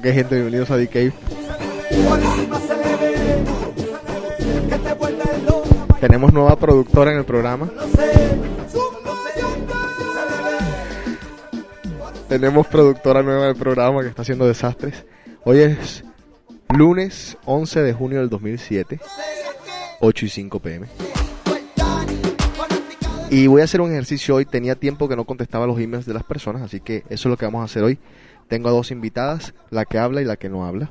Ok, gente, bienvenidos a The Cave. Tenemos nueva productora en el programa. Tenemos productora nueva del programa que está haciendo desastres. Hoy es lunes 11 de junio del 2007, 8 y 5 pm. Y voy a hacer un ejercicio hoy. Tenía tiempo que no contestaba los emails de las personas, así que eso es lo que vamos a hacer hoy. Tengo a dos invitadas, la que habla y la que no habla.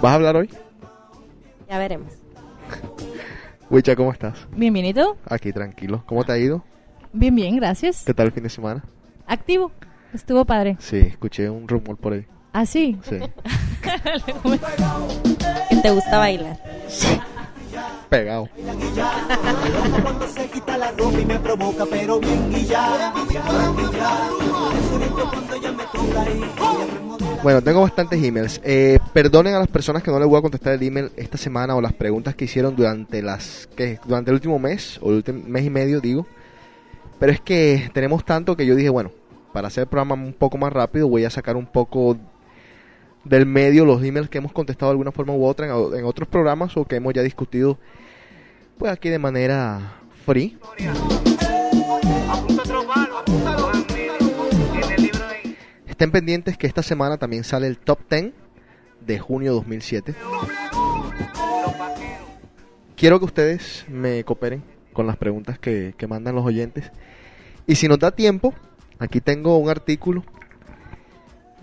¿Vas a hablar hoy? Ya veremos. Wicha, ¿cómo estás? Bienvenido. Aquí, tranquilo. ¿Cómo te ha ido? Bien, bien, gracias. ¿Qué tal el fin de semana? Activo. Estuvo padre. Sí, escuché un rumor por ahí. ¿Ah, sí? Sí. Que te gusta bailar. Pegado. Bueno, tengo bastantes emails. Eh, perdonen a las personas que no les voy a contestar el email esta semana o las preguntas que hicieron durante las que durante el último mes o el último mes y medio, digo. Pero es que tenemos tanto que yo dije, bueno, para hacer el programa un poco más rápido voy a sacar un poco del medio los emails que hemos contestado de alguna forma u otra en, en otros programas o que hemos ya discutido pues aquí de manera free. Estén pendientes que esta semana también sale el top 10 de junio 2007. Quiero que ustedes me cooperen con las preguntas que, que mandan los oyentes. Y si nos da tiempo, aquí tengo un artículo.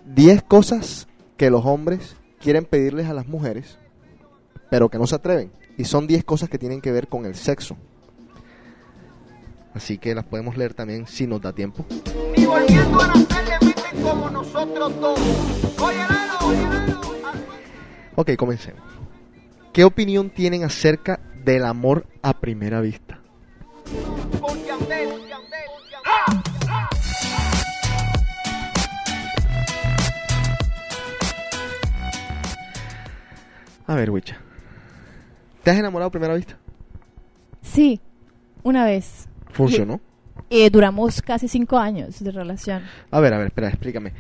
10 cosas que los hombres quieren pedirles a las mujeres, pero que no se atreven. Y son 10 cosas que tienen que ver con el sexo. Así que las podemos leer también si nos da tiempo. Y volviendo a nacer como nosotros dos. Oye, Lalo, oye, Lalo. Ok, comencemos. ¿Qué opinión tienen acerca del amor a primera vista? Con A ver, Wicha. ¿Te has enamorado a primera vista? Sí, una vez. ¿Funcionó? Eh, duramos casi cinco años de relación. A ver, a ver, espera, explícame.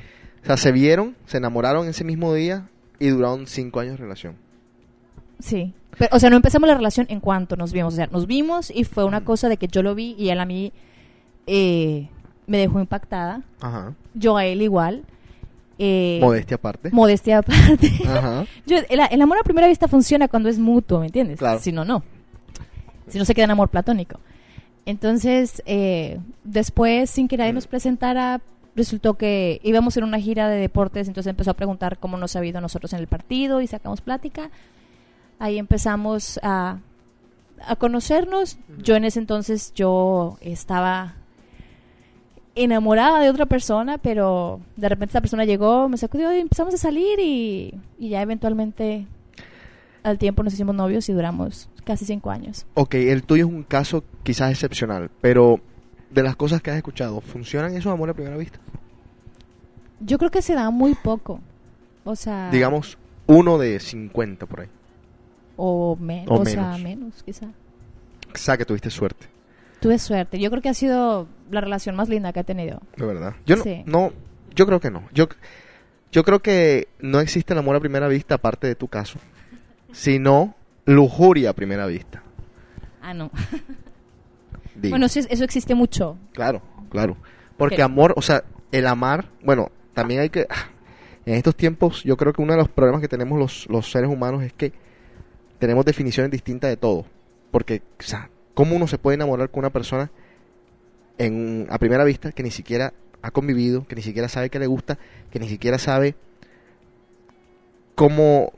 O sea, se vieron, se enamoraron ese mismo día y duraron cinco años de relación. Sí. Pero, o sea, no empezamos la relación en cuanto nos vimos. O sea, nos vimos y fue una cosa de que yo lo vi y él a mí eh, me dejó impactada. Ajá. Yo a él igual. Eh, Modestia aparte. modestia aparte. Ajá. Yo, el, el amor a primera vista funciona cuando es mutuo, ¿me entiendes? Claro. Si no, no. Si no, se queda en amor platónico. Entonces, eh, después, sin que nadie nos presentara, resultó que íbamos en una gira de deportes, entonces empezó a preguntar cómo nos ha ido nosotros en el partido y sacamos plática. Ahí empezamos a, a conocernos. Yo en ese entonces, yo estaba enamorada de otra persona, pero de repente esa persona llegó, me sacudió y empezamos a salir y, y ya eventualmente al tiempo nos hicimos novios y duramos casi cinco años. Ok, el tuyo es un caso quizás excepcional, pero de las cosas que has escuchado, ¿funcionan esos amores a primera vista? Yo creo que se da muy poco. O sea, Digamos, uno de 50 por ahí. o, me- o o sea, menos. menos quizá. O sea, que tuviste suerte, Tuve suerte. Yo creo que ha sido la relación más linda que he tenido. de verdad. Yo no, Sí. no yo creo que no. Yo, yo creo que no existe el amor a primera vista aparte de tu caso, sino lujuria a primera vista. Ah, no. Digo. Bueno, eso existe mucho. Claro, claro. Porque amor, o sea, el amar, bueno, también hay que... ah, En estos tiempos, yo creo que uno de los problemas que tenemos los, los seres humanos es que tenemos definiciones distintas de todo. Porque, o sea, ¿cómo uno se puede enamorar con una persona en, a primera vista que ni siquiera ha convivido, que ni siquiera sabe que le gusta, que ni siquiera sabe cómo,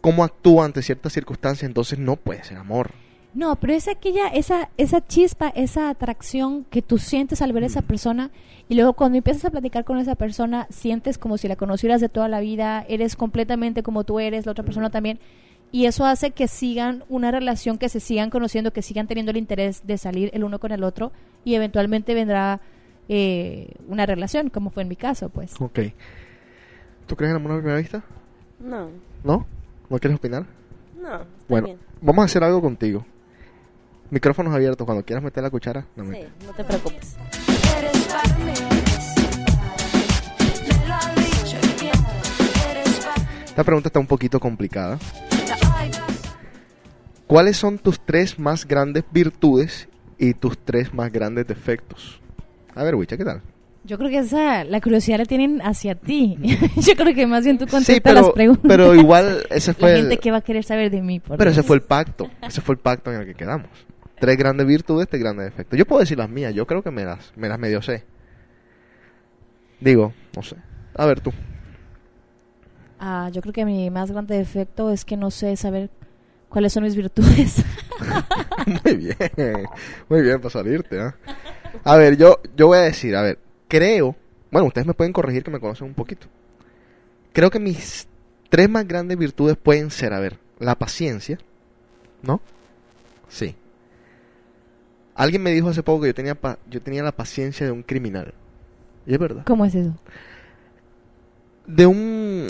cómo actúa ante ciertas circunstancias? Entonces no puede ser amor. No, pero es aquella, esa, esa chispa, esa atracción que tú sientes al ver a esa persona y luego cuando empiezas a platicar con esa persona sientes como si la conocieras de toda la vida, eres completamente como tú eres, la otra persona también y eso hace que sigan una relación, que se sigan conociendo, que sigan teniendo el interés de salir el uno con el otro y eventualmente vendrá eh, una relación, como fue en mi caso, pues. Ok. ¿Tú crees en amor a primera vista? No, ¿No? ¿No quieres opinar? no, está Bueno, bien. vamos a hacer algo contigo. Micrófonos abiertos, cuando quieras meter la cuchara. No me... Sí, no te preocupes. Esta pregunta está un poquito complicada. ¿Cuáles son tus tres más grandes virtudes y tus tres más grandes defectos? A ver, Wicha, ¿qué tal? Yo creo que esa, la curiosidad la tienen hacia ti. Yo creo que más bien tú contestas sí, pero, las preguntas. pero igual ese fue La el, gente que va a querer saber de mí. por pero ese Dios. fue el pacto. Ese fue el pacto en el que quedamos. Tres grandes virtudes, tres grandes defectos. Yo puedo decir las mías, yo creo que me las, me las medio sé. Digo, no sé. A ver tú. Ah, yo creo que mi más grande defecto es que no sé saber cuáles son mis virtudes. Muy bien, muy bien para salirte, ¿ah? A ver, yo, yo voy a decir, a ver, creo, bueno, ustedes me pueden corregir que me conocen un poquito. Creo que mis tres más grandes virtudes pueden ser, a ver, la paciencia, ¿no? Sí. Alguien me dijo hace poco que yo tenía, pa- yo tenía la paciencia de un criminal. Y es verdad. ¿Cómo es eso? de un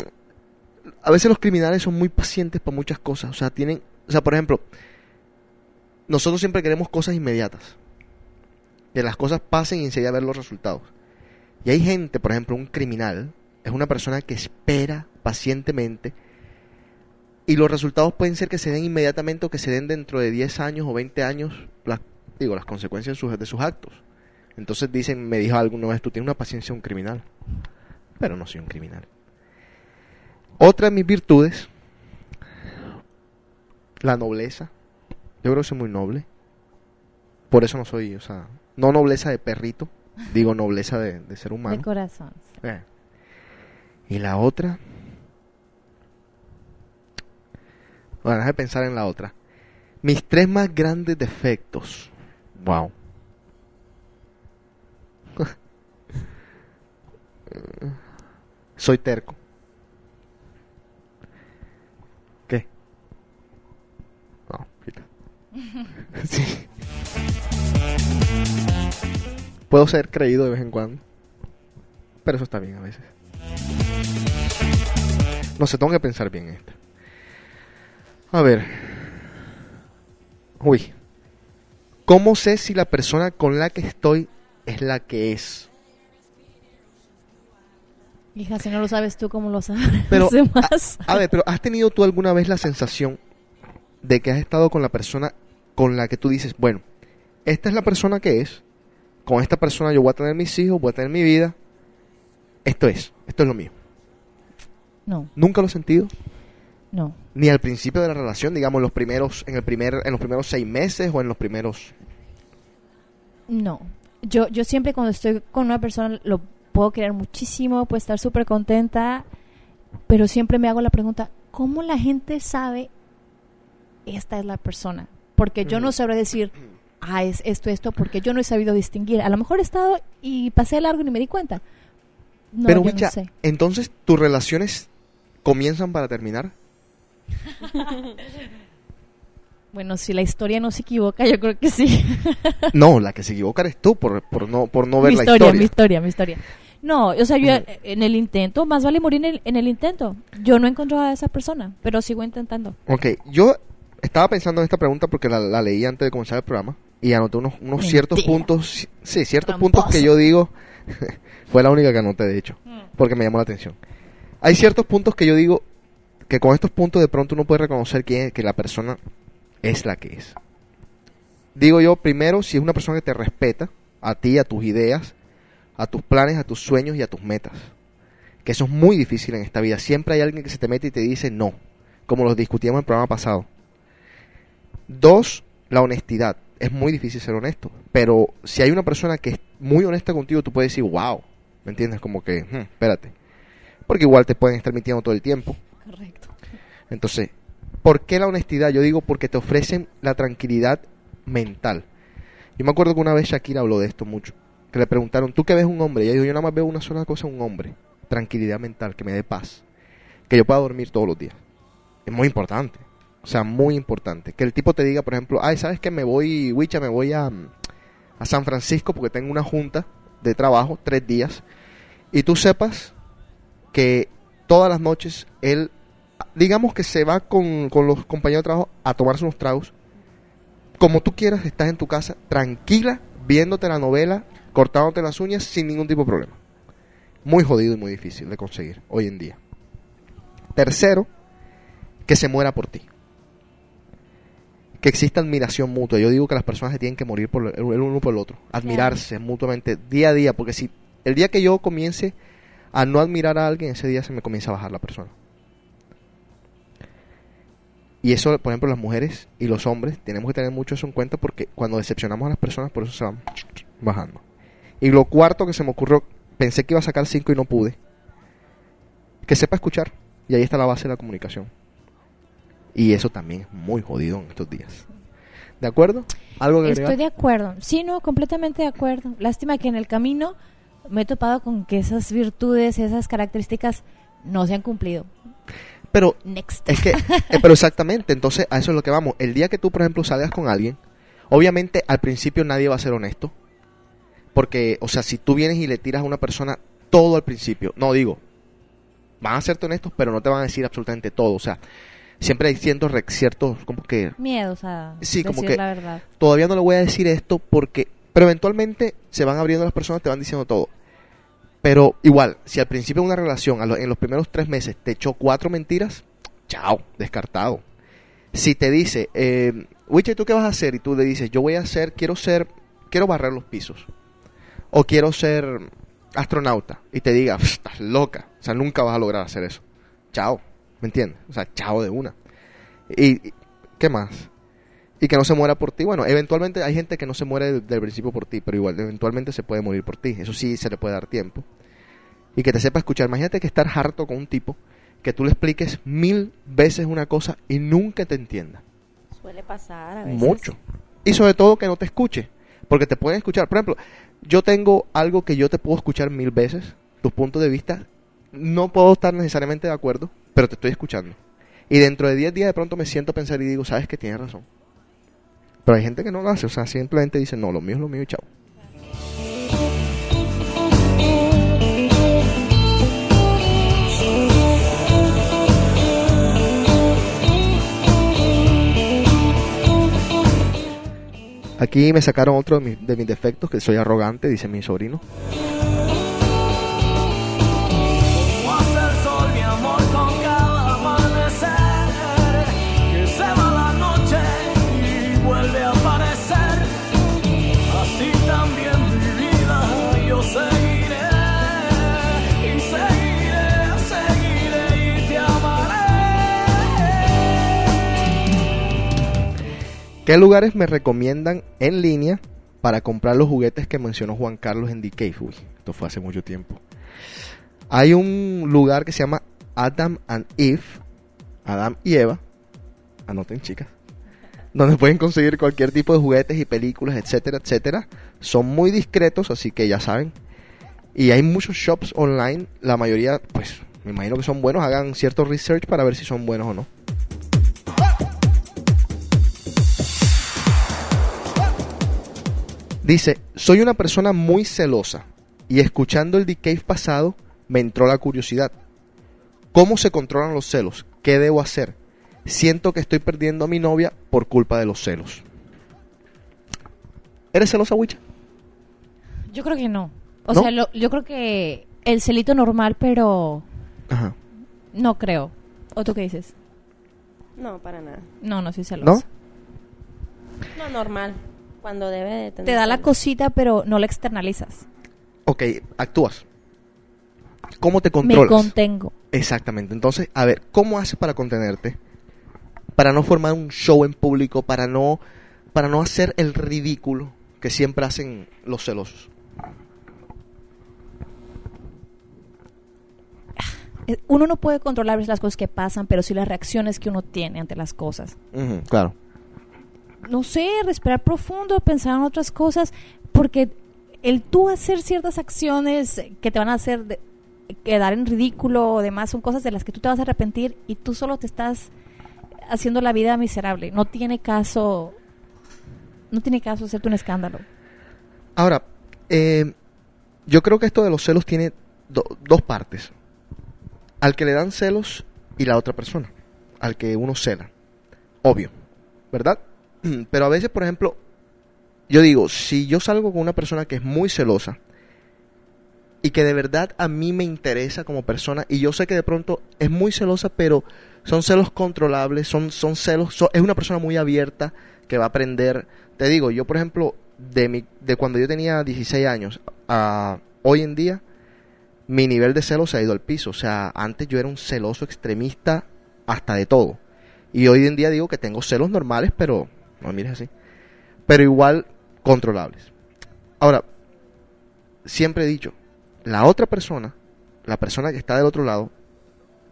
a veces los criminales son muy pacientes para muchas cosas, o sea, tienen, o sea, por ejemplo, nosotros siempre queremos cosas inmediatas. Que las cosas pasen y enseguida ver los resultados. Y hay gente, por ejemplo, un criminal es una persona que espera pacientemente y los resultados pueden ser que se den inmediatamente o que se den dentro de 10 años o 20 años, las, digo, las consecuencias de sus, de sus actos. Entonces dicen, me dijo alguna vez, tú tienes una paciencia un criminal pero no soy un criminal. Otra de mis virtudes, la nobleza. Yo creo que soy muy noble. Por eso no soy, o sea, no nobleza de perrito, digo nobleza de, de ser De humano. corazón. Eh. Y la otra. Bueno, déjame pensar en la otra. Mis tres más grandes defectos. Wow. Soy terco. ¿Qué? No, quita. sí. Puedo ser creído de vez en cuando. Pero eso está bien a veces. No sé, tengo que pensar bien esto. A ver. Uy. ¿Cómo sé si la persona con la que estoy es la que es? Hija, si no lo sabes tú, ¿cómo lo sabes Pero, demás? A ver, pero ¿has tenido tú alguna vez la sensación de que has estado con la persona con la que tú dices, bueno, esta es la persona que es, con esta persona yo voy a tener mis hijos, voy a tener mi vida, esto es, esto es lo mío. No, ¿Nunca lo has sentido? no. Ni al principio de la relación, digamos, en los primeros, en el primer, en los primeros seis meses o en los primeros... No. Yo, yo siempre cuando estoy con una persona lo puedo querer muchísimo, puedo estar súper contenta, pero siempre me hago la pregunta, ¿cómo la gente sabe esta es la persona? Porque yo no sabré decir, ah, es esto, esto, porque yo no he sabido distinguir. A lo mejor he estado y pasé largo y ni me di cuenta. No, pero, yo Wicha, no sé. entonces tus relaciones comienzan para terminar. Bueno, si la historia no se equivoca, yo creo que sí. No, la que se equivoca eres tú por, por no, por no ver mi la historia, historia. mi historia, mi historia. No, o sea, yo Ujú. en el intento, más vale morir en el, en el intento. Yo no he encontrado a esa persona, pero sigo intentando. Ok, yo estaba pensando en esta pregunta porque la, la leí antes de comenzar el programa y anoté unos, ciertos puntos, sí, ciertos Tramposo. puntos que yo digo, fue la única que anoté de hecho, Mm. porque me llamó la atención. Hay ciertos puntos que yo digo que con estos puntos de pronto uno puede reconocer que, que la persona es la que es. Digo yo, primero, si es una persona que te respeta, a ti, a tus ideas, a tus planes, a tus sueños y a tus metas. Que eso es muy difícil en esta vida. Siempre hay alguien que se te mete y te dice no, como los discutíamos en el programa pasado. Dos, la honestidad. Es muy difícil ser honesto, pero si hay una persona que es muy honesta contigo, tú puedes decir, wow, ¿me entiendes? Como que, "Hmm, espérate. Porque igual te pueden estar mintiendo todo el tiempo. Correcto. Entonces, ¿por qué la honestidad? Yo digo porque te ofrecen la tranquilidad mental. Yo me acuerdo que una vez Shakira habló de esto mucho. Que le preguntaron, ¿tú qué ves un hombre? Y ella dijo, yo nada más veo una sola cosa un hombre. Tranquilidad mental, que me dé paz. Que yo pueda dormir todos los días. Es muy importante. O sea, muy importante. Que el tipo te diga, por ejemplo, ay, ¿sabes qué? Me voy, Wicha, me voy a, a San Francisco porque tengo una junta de trabajo, tres días. Y tú sepas que todas las noches él digamos que se va con, con los compañeros de trabajo a tomarse unos tragos. Como tú quieras, estás en tu casa, tranquila, viéndote la novela, cortándote las uñas sin ningún tipo de problema. Muy jodido y muy difícil de conseguir hoy en día. Tercero, que se muera por ti. Que exista admiración mutua. Yo digo que las personas se tienen que morir por el, el uno por el otro. Admirarse mutuamente día a día. Porque si el día que yo comience a no admirar a alguien, ese día se me comienza a bajar la persona. Y eso, por ejemplo, las mujeres y los hombres tenemos que tener mucho eso en cuenta porque cuando decepcionamos a las personas, por eso se van bajando. Y lo cuarto que se me ocurrió, pensé que iba a sacar cinco y no pude. Que sepa escuchar. Y ahí está la base de la comunicación. Y eso también es muy jodido en estos días. ¿De acuerdo? ¿Algo que Estoy agregar? de acuerdo. Sí, no, completamente de acuerdo. Lástima que en el camino me he topado con que esas virtudes, esas características no se han cumplido. Pero Next. Es que, eh, pero exactamente, entonces a eso es lo que vamos. El día que tú, por ejemplo, salgas con alguien, obviamente al principio nadie va a ser honesto. Porque, o sea, si tú vienes y le tiras a una persona todo al principio, no digo, van a serte honestos, pero no te van a decir absolutamente todo. O sea, siempre hay ciertos, ciertos como que Miedos a Sí, como decir que- la verdad. todavía no le voy a decir esto porque, pero eventualmente se van abriendo las personas, te van diciendo todo. Pero igual, si al principio de una relación, a lo- en los primeros tres meses, te echó cuatro mentiras, chao, descartado. Si te dice, eh, Wiche, ¿tú qué vas a hacer? Y tú le dices, yo voy a hacer, quiero ser, quiero barrer los pisos. O quiero ser astronauta. Y te diga, "Pff, estás loca. O sea, nunca vas a lograr hacer eso. Chao. ¿Me entiendes? O sea, chao de una. Y, ¿qué más? Y que no se muera por ti. Bueno, eventualmente hay gente que no se muere del, del principio por ti, pero igual, eventualmente se puede morir por ti. Eso sí, se le puede dar tiempo. Y que te sepa escuchar. Imagínate que estar harto con un tipo, que tú le expliques mil veces una cosa y nunca te entienda. Suele pasar a veces. Mucho. Y sobre todo que no te escuche. Porque te pueden escuchar. Por ejemplo, yo tengo algo que yo te puedo escuchar mil veces, tus puntos de vista. No puedo estar necesariamente de acuerdo, pero te estoy escuchando. Y dentro de 10 días de pronto me siento a pensar y digo, sabes que tienes razón. Pero hay gente que no lo hace, o sea, simplemente dice, no, lo mío es lo mío y chao. Aquí me sacaron otro de, mis- de mis defectos, que soy arrogante, dice mi sobrino. ¿Qué lugares me recomiendan en línea para comprar los juguetes que mencionó Juan Carlos en Cave? Uy, esto fue hace mucho tiempo. Hay un lugar que se llama Adam and Eve, Adam y Eva, anoten chicas, donde pueden conseguir cualquier tipo de juguetes y películas, etcétera, etcétera. Son muy discretos, así que ya saben. Y hay muchos shops online, la mayoría, pues, me imagino que son buenos, hagan cierto research para ver si son buenos o no. Dice, soy una persona muy celosa y escuchando el decay pasado me entró la curiosidad. ¿Cómo se controlan los celos? ¿Qué debo hacer? Siento que estoy perdiendo a mi novia por culpa de los celos. ¿Eres celosa, Wicha? Yo creo que no. O ¿No? sea, lo- yo creo que el celito normal, pero Ajá. no creo. ¿O tú qué dices? No, para nada. No, no soy celosa. ¿No? No, normal. Cuando debe de tener. Te da la cosita, pero no la externalizas. Ok, actúas. ¿Cómo te Me controlas? contengo. Exactamente. Entonces, a ver, ¿cómo haces para contenerte? Para no formar un show en público, para no, para no hacer el ridículo que siempre hacen los celosos. Uno no puede controlar las cosas que pasan, pero sí las reacciones que uno tiene ante las cosas. Claro. No sé, respirar profundo, pensar en otras cosas, porque el tú hacer ciertas acciones que te van a hacer de- quedar en ridículo o demás son cosas de las que tú te vas a arrepentir y tú solo te estás haciendo la vida miserable. No tiene caso, no tiene caso hacerte un escándalo. Ahora, eh, yo creo que esto de los celos tiene do- dos partes. Al que le dan celos, y la otra persona al que uno cela. Obvio, ¿verdad? Pero a veces, por ejemplo, yo digo, si yo salgo con una persona que es muy celosa y que de verdad a mí me interesa como persona y yo sé que de pronto es muy celosa, pero son celos controlables, son, son celos, es una persona muy abierta que va a aprender. Te digo, yo por ejemplo, de, mi, de cuando yo tenía 16 años a hoy en día, mi nivel de celos se ha ido al piso. O sea, antes yo era un celoso extremista hasta de todo. Y hoy en día digo que tengo celos normales, pero no mires así. Pero igual controlables. Ahora, siempre he dicho, la otra persona, la persona que está del otro lado,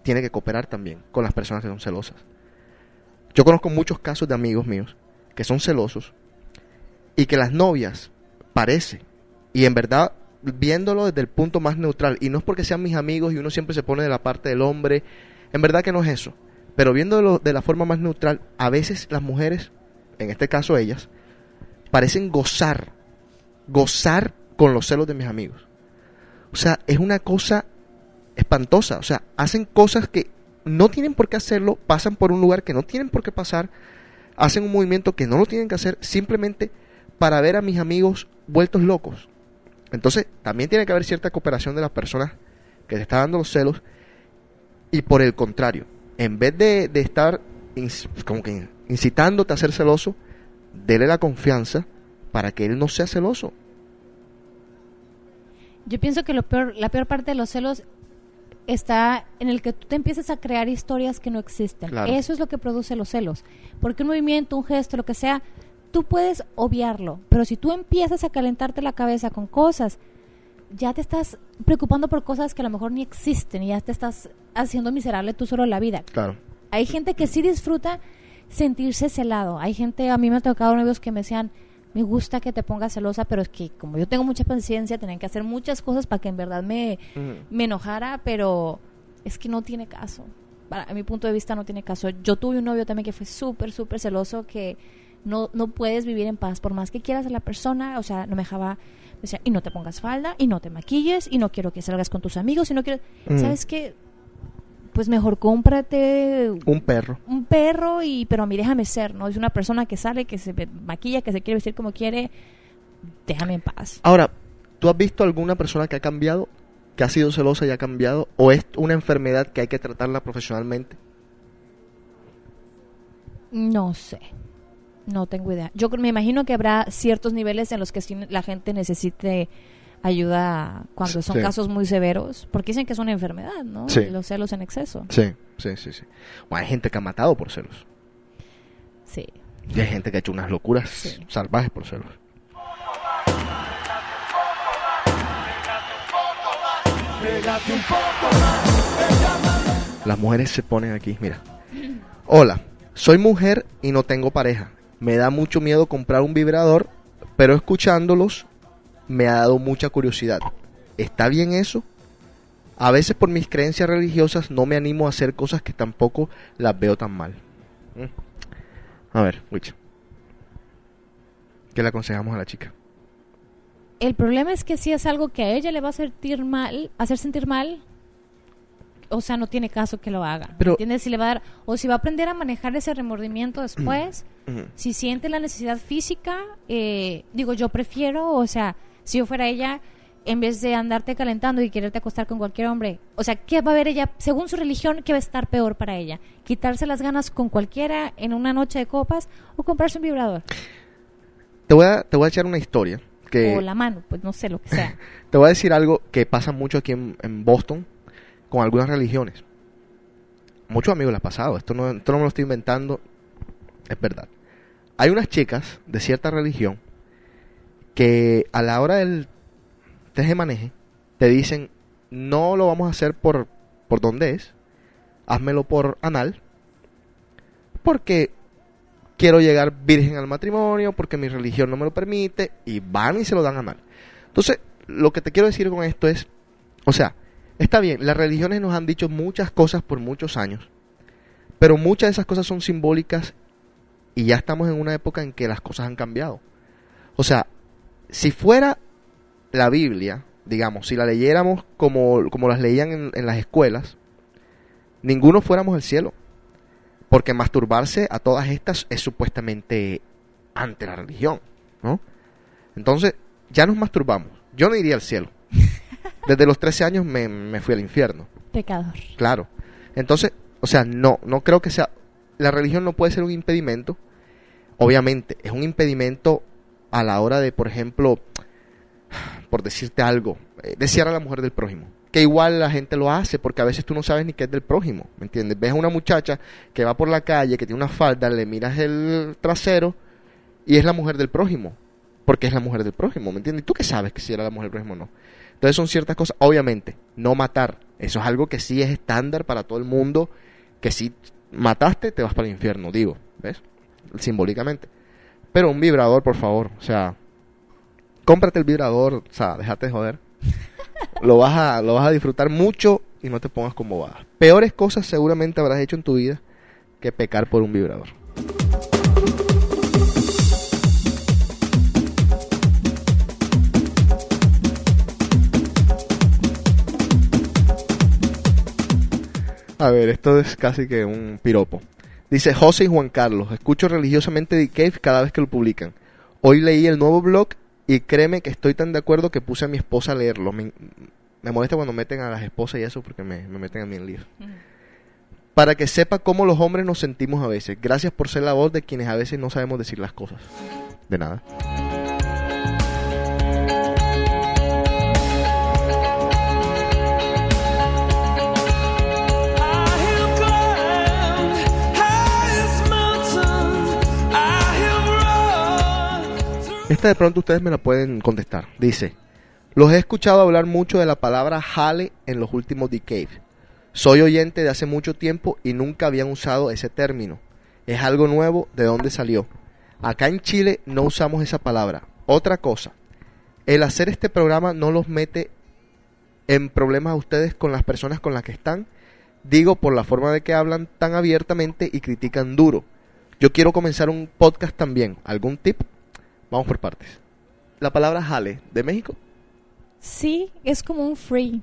tiene que cooperar también con las personas que son celosas. Yo conozco muchos casos de amigos míos que son celosos y que las novias parece, y en verdad viéndolo desde el punto más neutral, y no es porque sean mis amigos y uno siempre se pone de la parte del hombre, en verdad que no es eso, pero viéndolo de la forma más neutral, a veces las mujeres, en este caso ellas, parecen gozar, gozar con los celos de mis amigos. O sea, es una cosa espantosa, o sea, hacen cosas que no tienen por qué hacerlo, pasan por un lugar que no tienen por qué pasar, hacen un movimiento que no lo tienen que hacer simplemente para ver a mis amigos vueltos locos. Entonces, también tiene que haber cierta cooperación de las personas que te está dando los celos. Y por el contrario, en vez de, de estar como que incitándote a ser celoso, dele la confianza para que él no sea celoso. Yo pienso que lo peor, la peor parte de los celos está en el que tú te empiezas a crear historias que no existen. Claro. Eso es lo que produce los celos. Porque un movimiento, un gesto, lo que sea, tú puedes obviarlo. Pero si tú empiezas a calentarte la cabeza con cosas, ya te estás preocupando por cosas que a lo mejor ni existen y ya te estás haciendo miserable tú solo la vida. Claro. Hay gente que sí disfruta sentirse celado. Hay gente, a mí me ha tocado novios que me decían, me gusta que te pongas celosa, pero es que como yo tengo mucha paciencia, tenían que hacer muchas cosas para que en verdad me, me enojara, pero es que no tiene caso. Para a mi punto de vista no tiene caso. Yo tuve un novio también que fue súper, súper celoso, que no, no puedes vivir en paz, por más que quieras a la persona, o sea, no me dejaba, me decía, y no te pongas falda, y no te maquilles, y no quiero que salgas con tus amigos, y no quiero, Mm. ¿sabes qué? Pues mejor cómprate Un perro. un perro y pero a mí déjame ser, ¿no? Es una persona que sale, que se maquilla, que se quiere vestir como quiere, déjame en paz. Ahora, ¿tú has visto alguna persona que ha cambiado, que ha sido celosa y ha cambiado? ¿O es una enfermedad que hay que tratarla profesionalmente? No sé. No tengo idea. Yo me imagino que habrá ciertos niveles en los que la gente necesite ayuda cuando son Sí. casos muy severos, porque dicen que es una enfermedad, ¿no? Sí. Los celos en exceso. Sí, sí, sí, sí. O hay gente que ha matado por celos. Sí. Y hay gente que ha hecho unas locuras Sí. salvajes por celos. Las mujeres se ponen aquí, mira. Hola, soy mujer y no tengo pareja. Me da mucho miedo comprar un vibrador, pero escuchándolos me ha dado mucha curiosidad. ¿Está bien eso? A veces por mis creencias religiosas no me animo a hacer cosas que tampoco las veo tan mal. Mm. A ver, Witch. ¿Qué le aconsejamos a la chica? El problema es que si es algo que a ella le va a sentir mal, hacer sentir mal, o sea, no tiene caso que lo haga. Pero- ¿Entiendes? Si le va a dar, o si va a aprender a manejar ese remordimiento después, Ujú. si siente la necesidad física, eh, digo, yo prefiero, o sea, si yo fuera ella, en vez de andarte calentando y quererte acostar con cualquier hombre, o sea, ¿qué va a ver ella, según su religión, qué va a estar peor para ella? ¿Quitarse las ganas con cualquiera en una noche de copas o comprarse un vibrador? Te voy a, te voy a echar una historia. Que O la mano, pues no sé lo que sea. Te voy a decir algo que pasa mucho aquí en, en Boston con algunas religiones. Muchos amigos les ha pasado. Esto no, esto no me lo estoy inventando. Es verdad. Hay unas chicas de cierta religión que a la hora del teje maneje te dicen no lo vamos a hacer por, por donde es. Házmelo por anal. Porque quiero llegar virgen al matrimonio, porque mi religión no me lo permite. Y van y se lo dan anal. Entonces, lo que te quiero decir con esto es, o sea, está bien, las religiones nos han dicho muchas cosas por muchos años, pero muchas de esas cosas son simbólicas y ya estamos en una época en que las cosas han cambiado. O sea, si fuera la Biblia, digamos, si la leyéramos como, como las leían en, en las escuelas, ninguno fuéramos al cielo. Porque masturbarse a todas estas es supuestamente ante la religión, ¿no? Entonces, ya nos masturbamos. Yo no iría al cielo. Desde los 13 años me, me fui al infierno. Pecador. Claro. Entonces, o sea, no, no creo que sea. La religión no puede ser un impedimento. Obviamente, es un impedimento a la hora de, por ejemplo, por decirte algo, eh, desear a la mujer del prójimo. Que igual la gente lo hace, porque a veces tú no sabes ni qué es del prójimo, ¿me entiendes? Ves a una muchacha que va por la calle, que tiene una falda, le miras el trasero y es la mujer del prójimo, porque es la mujer del prójimo, ¿me entiendes? ¿Y tú qué sabes que si era la mujer del prójimo o no? Entonces son ciertas cosas, obviamente, no matar, eso es algo que sí es estándar para todo el mundo, que si mataste te vas para el infierno, digo, ¿ves? Simbólicamente. Pero un vibrador, por favor, o sea, cómprate el vibrador, o sea, déjate de joder. lo vas a lo vas a disfrutar mucho y no te pongas como baja. Peores cosas seguramente habrás hecho en tu vida que pecar por un vibrador. A ver, esto es casi que un piropo. Dice José y Juan Carlos, escucho religiosamente The Cave cada vez que lo publican. Hoy leí el nuevo blog y créeme que estoy tan de acuerdo que puse a mi esposa a leerlo. Me, me molesta cuando meten a las esposas y eso porque me, me meten a mí en lío. Para que sepa cómo los hombres nos sentimos a veces. Gracias por ser la voz de quienes a veces no sabemos decir las cosas. De nada. Esta de pronto ustedes me la pueden contestar. Dice, los he escuchado hablar mucho de la palabra jale en los últimos Cave. Soy oyente de hace mucho tiempo y nunca habían usado ese término. Es algo nuevo, ¿de dónde salió? Acá en Chile no usamos esa palabra. Otra cosa, el hacer este programa no los mete en problemas a ustedes con las personas con las que están. Digo por la forma de que hablan tan abiertamente y critican duro. Yo quiero comenzar un podcast también. ¿Algún tip? Vamos por partes. La palabra jale, ¿de México? Sí, es como un free,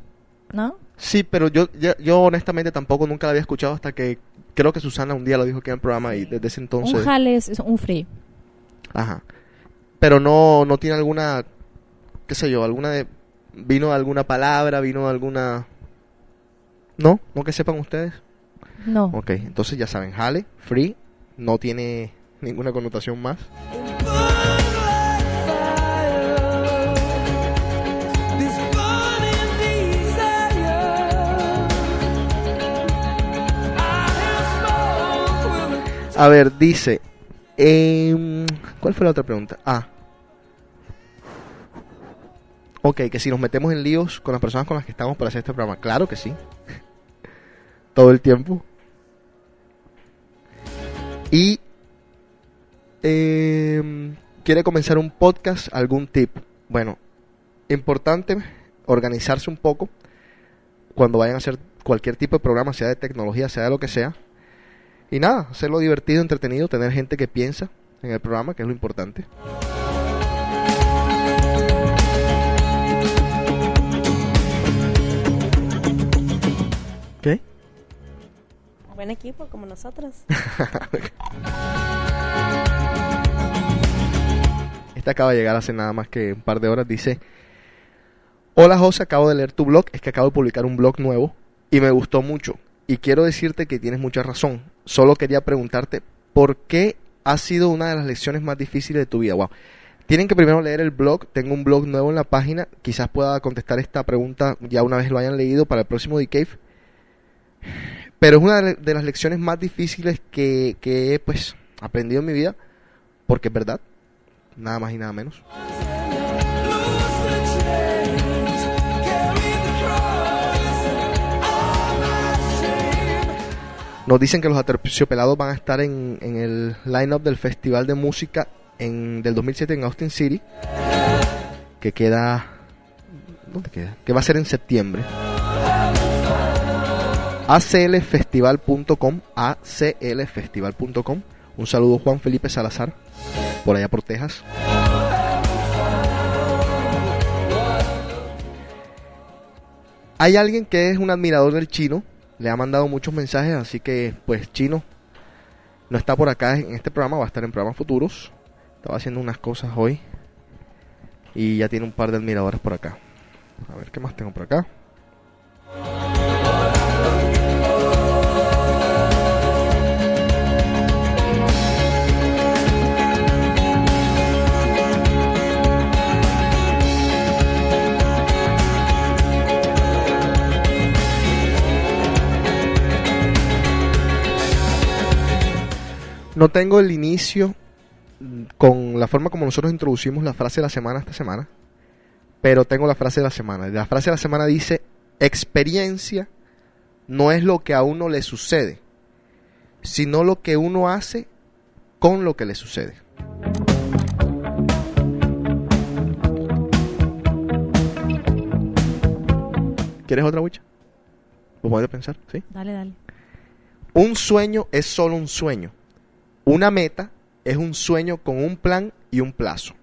¿no? Sí, pero yo, yo, yo honestamente tampoco nunca la había escuchado hasta que creo que Susana un día lo dijo aquí en el programa y desde ese entonces... Un jale es, es un free. Ajá. Pero no, no tiene alguna, qué sé yo, alguna de... Vino de alguna palabra, vino de alguna... ¿No? ¿No que sepan ustedes? No. Ok, entonces ya saben, jale, free, no tiene ninguna connotación más. A ver, dice... em, ¿Cuál fue la otra pregunta? Ah. Ok, que si nos metemos en líos con las personas con las que estamos para hacer este programa. Claro que sí. Todo el tiempo. Y... em, ¿Quiere comenzar un podcast? ¿Algún tip? Bueno, importante organizarse un poco cuando vayan a hacer cualquier tipo de programa, sea de tecnología, sea de lo que sea. Y nada, hacerlo divertido, entretenido, tener gente que piensa en el programa, que es lo importante. ¿Qué? Buen equipo como nosotros. Esta acaba de llegar hace nada más que un par de horas. Dice: Hola José, acabo de leer tu blog. Es que acabo de publicar un blog nuevo y me gustó mucho. Y quiero decirte que tienes mucha razón. Solo quería preguntarte por qué ha sido una de las lecciones más difíciles de tu vida. Wow. Tienen que primero leer el blog. Tengo un blog nuevo en la página. Quizás pueda contestar esta pregunta ya una vez lo hayan leído para el próximo The Cave. Pero es una de las lecciones más difíciles que, que he pues aprendido en mi vida. Porque es verdad. Nada más y nada menos. Nos dicen que los aterciopelados van a estar en, en el line-up del Festival de Música en, del 2007 en Austin City. Que queda... ¿Dónde queda? Que va a ser en septiembre. aclfestival.com aclfestival.com Un saludo Juan Felipe Salazar, por allá por Texas. Hay alguien que es un admirador del chino le ha mandado muchos mensajes, así que pues Chino no está por acá en este programa, va a estar en programas futuros. Estaba haciendo unas cosas hoy y ya tiene un par de admiradores por acá. A ver qué más tengo por acá. No tengo el inicio con la forma como nosotros introducimos la frase de la semana esta semana, pero tengo la frase de la semana. La frase de la semana dice, experiencia no es lo que a uno le sucede, sino lo que uno hace con lo que le sucede. ¿Quieres otra hucha? ¿Vos podés pensar? ¿Sí? Dale, dale. Un sueño es solo un sueño. Una meta es un sueño con un plan y un plazo.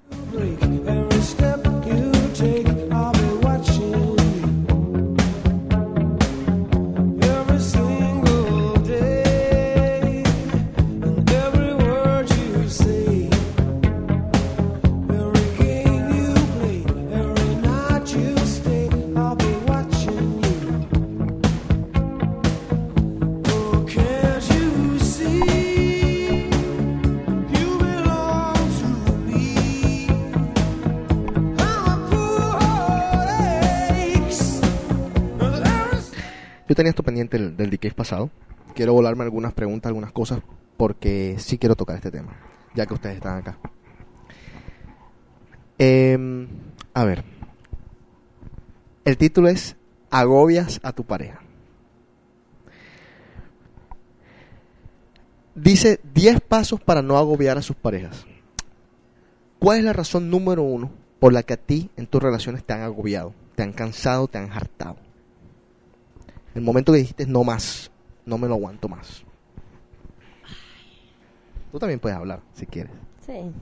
Yo tenía esto pendiente del, del pasado. Quiero volarme algunas preguntas, algunas cosas, porque sí quiero tocar este tema, ya que ustedes están acá. Em, a ver. El título es Agobias a tu pareja. Dice 10 pasos para no agobiar a sus parejas. ¿Cuál es la razón número uno por la que a ti en tus relaciones te han agobiado, te han cansado, te han hartado? El momento que dijiste no más, no me lo aguanto más. Tú también puedes hablar si quieres. Sí.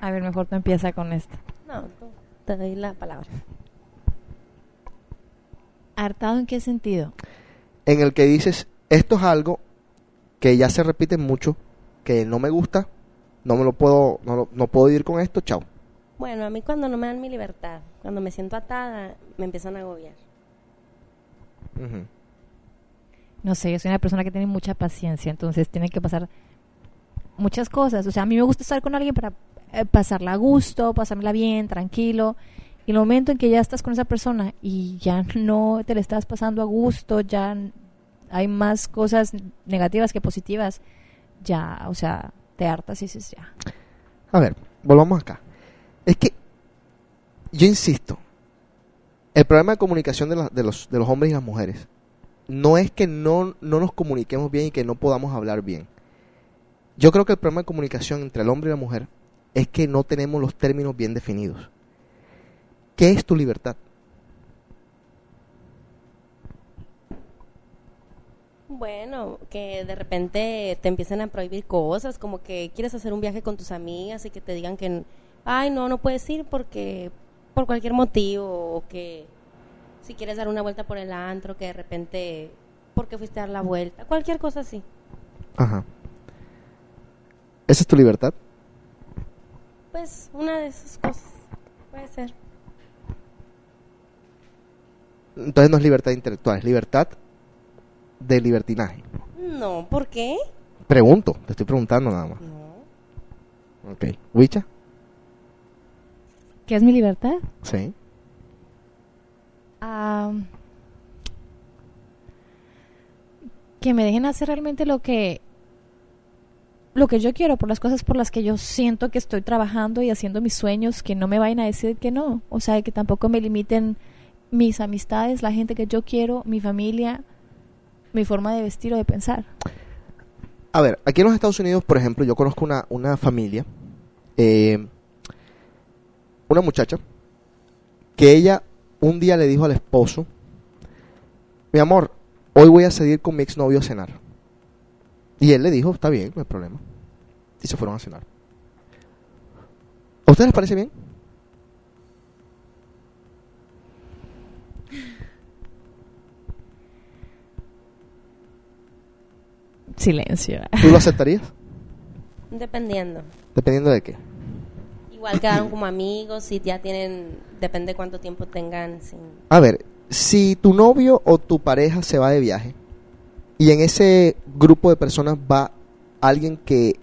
A ver, mejor tú empieza con esto. No, tú, te doy la palabra. ¿Hartado en qué sentido? En el que dices, esto es algo que ya se repite mucho, que no me gusta, no me lo puedo, no, lo- no puedo ir con esto, chao. Bueno, a mí cuando no me dan mi libertad, cuando me siento atada, me empiezan a agobiar. Ujú. No sé, soy una persona que tiene mucha paciencia, entonces tiene que pasar muchas cosas. O sea, a mí me gusta estar con alguien para eh, pasarla a gusto, pasármela bien, tranquilo. Y el momento en que ya estás con esa persona y ya no te la estás pasando a gusto, ya hay más cosas negativas que positivas, ya, o sea, te hartas y dices ya. A ver, volvamos acá. Es que, yo insisto, el problema de comunicación de, de los, de los hombres y las mujeres no es que no, no nos comuniquemos bien y que no podamos hablar bien. Yo creo que el problema de comunicación entre el hombre y la mujer es que no tenemos los términos bien definidos. ¿Qué es tu libertad? Bueno, que de repente te empiecen a prohibir cosas, como que quieres hacer un viaje con tus amigas y que te digan que, ay, no, no puedes ir porque por cualquier motivo, o que si quieres dar una vuelta por el antro, que de repente, porque fuiste a dar la vuelta, cualquier cosa así. Ajá. ¿Esa es tu libertad? Pues una de esas cosas, puede ser. Entonces no es libertad intelectual, es libertad de libertinaje. No, ¿por qué? Pregunto, te estoy preguntando nada más. No. Ok. ¿Wicha? ¿Qué es mi libertad? Sí. Que me dejen hacer realmente lo que lo que yo quiero por las cosas por las que yo siento que estoy trabajando y haciendo mis sueños que no me vayan a decir que no. O sea que tampoco me limiten mis amistades la gente que yo quiero mi familia mi forma de vestir o de pensar. A ver, aquí en los Estados Unidos, por ejemplo, yo conozco una, una familia, eh, una muchacha, que ella un día le dijo al esposo, mi amor, hoy voy a salir con mi exnovio a cenar. Y él le dijo, está bien, no hay problema. Y se fueron a cenar. ¿A ustedes les parece bien? Silencio. ¿Tú lo aceptarías? Dependiendo. Dependiendo de qué. Igual quedaron como amigos, si ya tienen, depende cuánto tiempo tengan sin... A ver, si tu novio o tu pareja se va de viaje y en ese grupo de personas va alguien que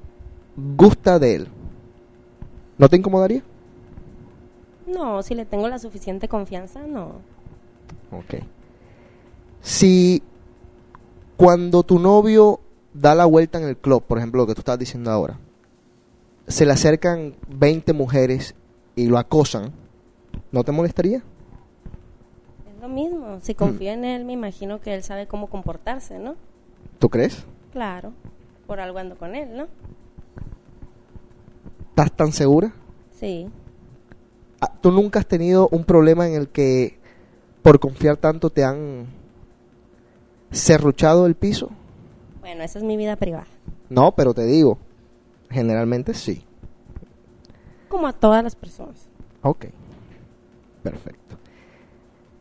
gusta de él, ¿no te incomodaría? No, si le tengo la suficiente confianza, no. Ok. Si cuando tu novio da la vuelta en el club, por ejemplo, lo que tú estás diciendo ahora, se le acercan 20 mujeres y lo acosan, ¿no te molestaría? Es lo mismo. Si confío en él, me imagino que él sabe cómo comportarse, ¿no? ¿Tú crees? Claro. Por algo ando con él, ¿no? ¿Estás tan segura? Sí. Ah, ¿Tú nunca has tenido un problema en el que por confiar tanto te han serruchado el piso? Bueno, esa es mi vida privada. No, pero te digo, generalmente sí. Como a todas las personas. Ok, perfecto.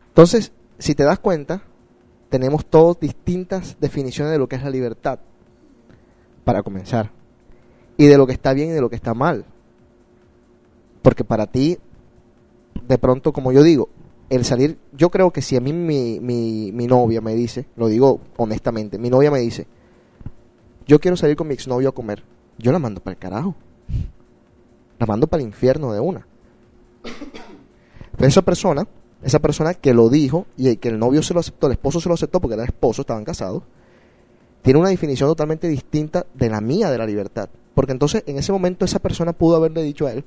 Entonces, si te das cuenta, tenemos todos distintas definiciones de lo que es la libertad, para comenzar, y de lo que está bien y de lo que está mal. Porque para ti, de pronto, como yo digo, el salir, yo creo que si a mí mi, mi, mi novia me dice, lo digo honestamente, mi novia me dice, yo quiero salir con mi exnovio a comer, yo la mando para el carajo. La mando para el infierno de una. Pero esa persona, esa persona que lo dijo y que el novio se lo aceptó, el esposo se lo aceptó porque era esposo, estaban casados, tiene una definición totalmente distinta de la mía de la libertad. Porque entonces en ese momento esa persona pudo haberle dicho a él,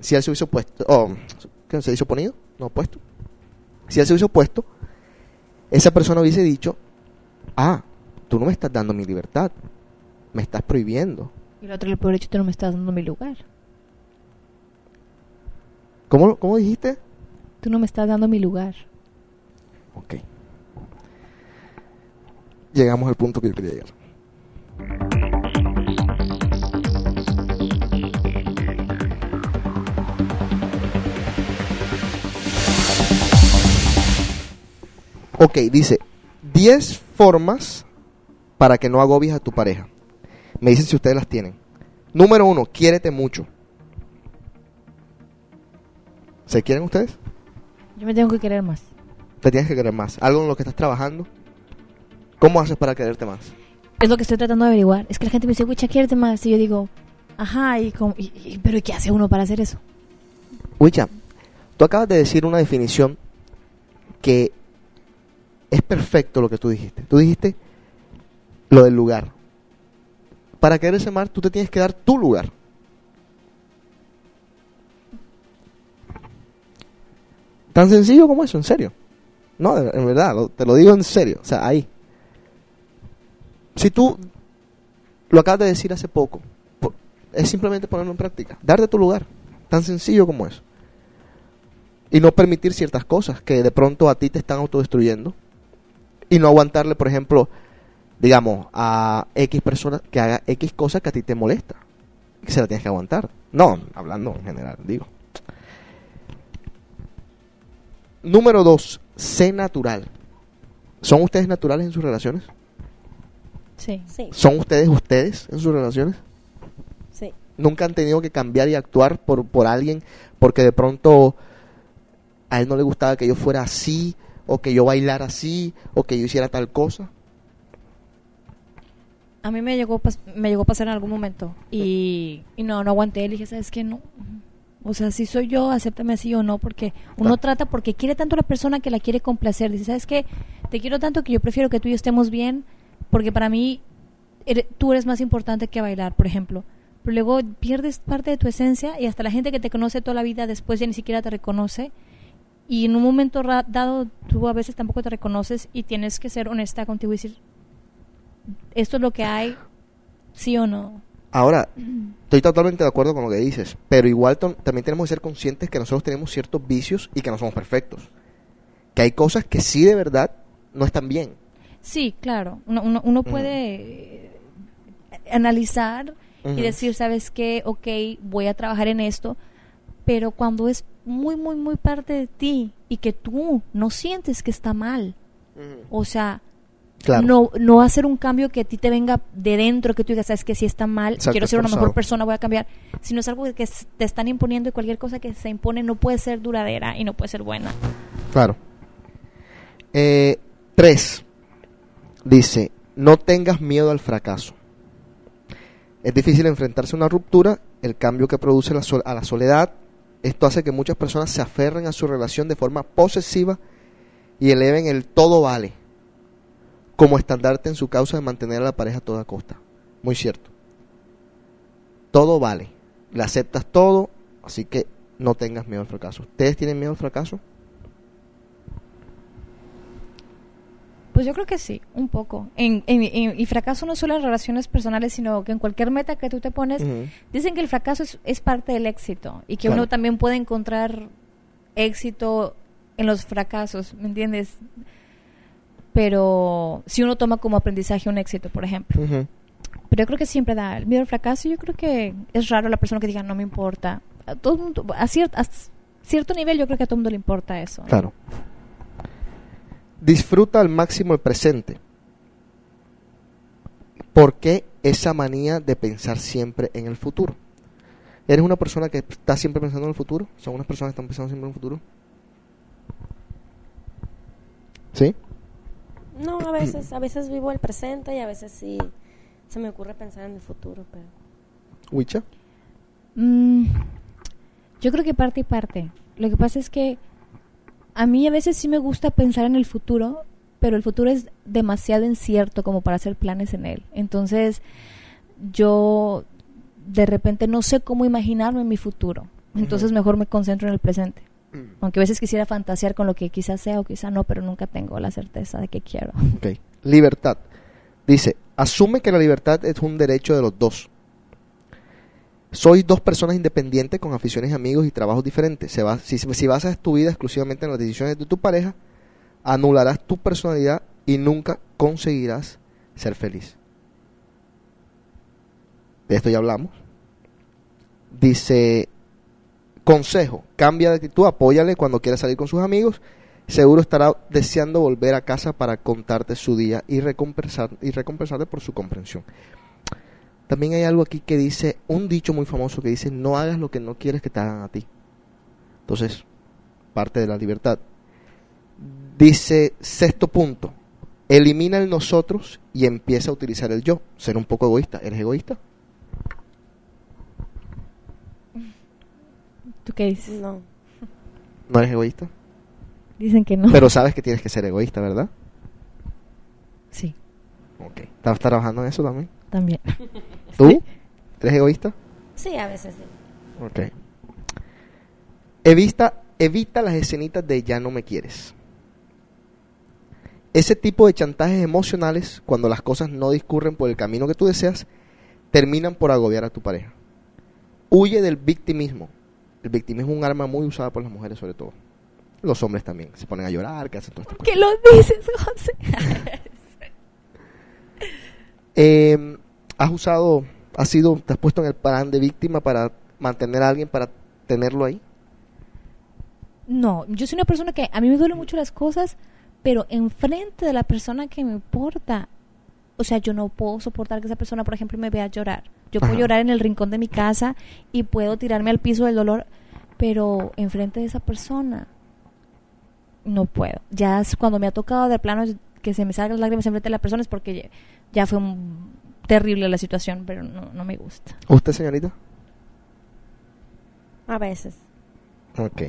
si él se hubiese opuesto, oh, ¿qué se dice oponido? No, opuesto. Si él se hubiese opuesto, esa persona hubiese dicho, ah, tú no me estás dando mi libertad, me estás prohibiendo. Y el otro le puede dicho, tú no me estás dando mi lugar. ¿Cómo, cómo dijiste? Tú no me estás dando mi lugar. Ok. Llegamos al punto que yo quería llegar. Ok, dice 10 formas para que no agobies a tu pareja. Me dicen si ustedes las tienen. Número uno, quiérete mucho. ¿Se quieren ustedes? Yo me tengo que querer más. te tienes que querer más. Algo en lo que estás trabajando. ¿Cómo haces para quererte más? Es lo que estoy tratando de averiguar. Es que la gente me dice, Wicha, quiérete más. Y yo digo, ajá, y, cómo- y- y- pero ¿y qué hace uno para hacer eso? Wicha, tú acabas de decir una definición que es perfecto lo que tú dijiste. Tú dijiste lo del lugar. Para quererse más, tú te tienes que dar tu lugar. Tan sencillo como eso, en serio. No, en verdad, lo- te lo digo en serio. O sea, ahí. Si tú lo acabas de decir hace poco, po- es simplemente ponerlo en práctica. Darte tu lugar. Tan sencillo como eso. Y no permitir ciertas cosas que de pronto a ti te están autodestruyendo. Y no aguantarle, por ejemplo, digamos, a X persona que haga X cosa que a ti te molesta. Que se la tienes que aguantar. No, hablando en general, digo. Número dos, sé natural. ¿Son ustedes naturales en sus relaciones? Sí. Sí, ¿Son ustedes ustedes en sus relaciones? sí. nunca han tenido que cambiar y actuar por, por alguien porque de pronto a él no le gustaba que yo fuera así o que yo bailara así o que yo hiciera tal cosa. A mí me llegó, me llegó a pasar en algún momento y, y no, no aguanté. Le dije, ¿sabes qué? No. O sea, si soy yo, acéptame así o no, porque uno Claro. trata porque quiere tanto a la persona que la quiere complacer. Dice, ¿sabes qué? Te quiero tanto que yo prefiero que tú y yo estemos bien, porque para mí ere- tú eres más importante que bailar, por ejemplo. Pero luego pierdes parte de tu esencia y hasta la gente que te conoce toda la vida después ya ni siquiera te reconoce. Y en un momento dado, tú a veces tampoco te reconoces y tienes que ser honesta contigo y decir, esto es lo que hay, sí o no. Ahora, estoy totalmente de acuerdo con lo que dices, pero igual también tenemos que ser conscientes que nosotros tenemos ciertos vicios y que no somos perfectos. Que hay cosas que sí de verdad no están bien. Sí, claro. Uno, uno, puede eh, analizar y decir, ¿sabes qué? Ok, voy a trabajar en esto. Pero cuando es muy, muy, muy parte de ti y que tú no sientes que está mal, o sea, Claro. No, no hacer un cambio que a ti te venga de dentro, que tú digas, sabes que si está mal, Exacto, quiero ser una mejor persona, voy a cambiar. Sino es algo que te están imponiendo y cualquier cosa que se impone no puede ser duradera y no puede ser buena. Claro. Eh, tres. Dice, no tengas miedo al fracaso. Es difícil enfrentarse a una ruptura, el cambio que produce la a la soledad. Esto hace que muchas personas se aferren a su relación de forma posesiva y eleven el todo vale como estandarte en su causa de mantener a la pareja a toda costa. Muy cierto. Todo vale. Le aceptas todo, así que no tengas miedo al fracaso. ¿Ustedes tienen miedo al fracaso? Pues yo creo que sí, un poco. En, en- en- y fracaso no solo en relaciones personales, sino que en cualquier meta que tú te pones, dicen que el fracaso es, es parte del éxito y que Claro. uno también puede encontrar éxito en los fracasos, ¿me entiendes? Pero si uno toma como aprendizaje un éxito, por ejemplo. Pero yo creo que siempre da el miedo al fracaso. Yo creo que es raro la persona que diga no me importa. A todo el mundo, a, cier- a cierto nivel, yo creo que a todo el mundo le importa eso. Claro. Disfruta al máximo el presente. ¿Por qué esa manía de pensar siempre en el futuro? ¿Eres una persona que está siempre pensando en el futuro? ¿Son unas personas que están pensando siempre en el futuro? ¿Sí? No, a veces, a veces vivo el presente y a veces sí se me ocurre pensar en el futuro, pero ¿Wicha? Mm, yo creo que parte y parte. Lo que pasa es que a mí a veces sí me gusta pensar en el futuro, pero el futuro es demasiado incierto como para hacer planes en él. Entonces, yo de repente no sé cómo imaginarme mi futuro. Entonces, mejor me concentro en el presente. Aunque a veces quisiera fantasear con lo que quizás sea o quizás no, pero nunca tengo la certeza de que quiero. Ok. Libertad. Dice, asume que la libertad es un derecho de los dos. Sois dos personas independientes con aficiones, amigos y trabajos diferentes. Se va- si, si basas tu vida exclusivamente en las decisiones de tu pareja, anularás tu personalidad y nunca conseguirás ser feliz. De esto ya hablamos. Dice, consejo, cambia de actitud, apóyale cuando quiera salir con sus amigos. Seguro estará deseando volver a casa para contarte su día y, recompensar, y recompensarte por su comprensión. También hay algo aquí que dice, un dicho muy famoso que dice, no hagas lo que no quieres que te hagan a ti. Entonces, parte de la libertad. Dice, sexto punto, elimina el nosotros y empieza a utilizar el yo. Ser un poco egoísta. ¿Eres egoísta? ¿Tú qué dices? no. ¿No eres egoísta? Dicen que no. Pero sabes que tienes que ser egoísta, ¿verdad? sí, Ok. ¿Estás trabajando en eso también? también. ¿Tú? ¿Eres egoísta? Sí, a veces sí. Ok. Evita, evita las escenitas de ya no me quieres. Ese tipo de chantajes emocionales, cuando las cosas no discurren por el camino que tú deseas, terminan por agobiar a tu pareja. Huye del victimismo. El victimismo es un arma muy usada por las mujeres sobre todo. Los hombres también. Se ponen a llorar, que hacen todas estas cosas. ¿Qué lo dices, José? Eh, ¿Has usado, has sido, te has puesto en el plan de víctima para mantener a alguien, para tenerlo ahí? No, yo soy una persona que a mí me duelen mucho las cosas, pero enfrente de la persona que me importa, o sea, yo no puedo soportar que esa persona, por ejemplo, me vea llorar. Yo puedo llorar en el rincón de mi casa y puedo tirarme al piso del dolor, pero enfrente de esa persona no puedo. Ya es cuando me ha tocado de plano que se me salgan las lágrimas enfrente de la persona es porque ya, ya fue un- terrible la situación, pero no, no me gusta. ¿Usted, señorita? A veces. Ok.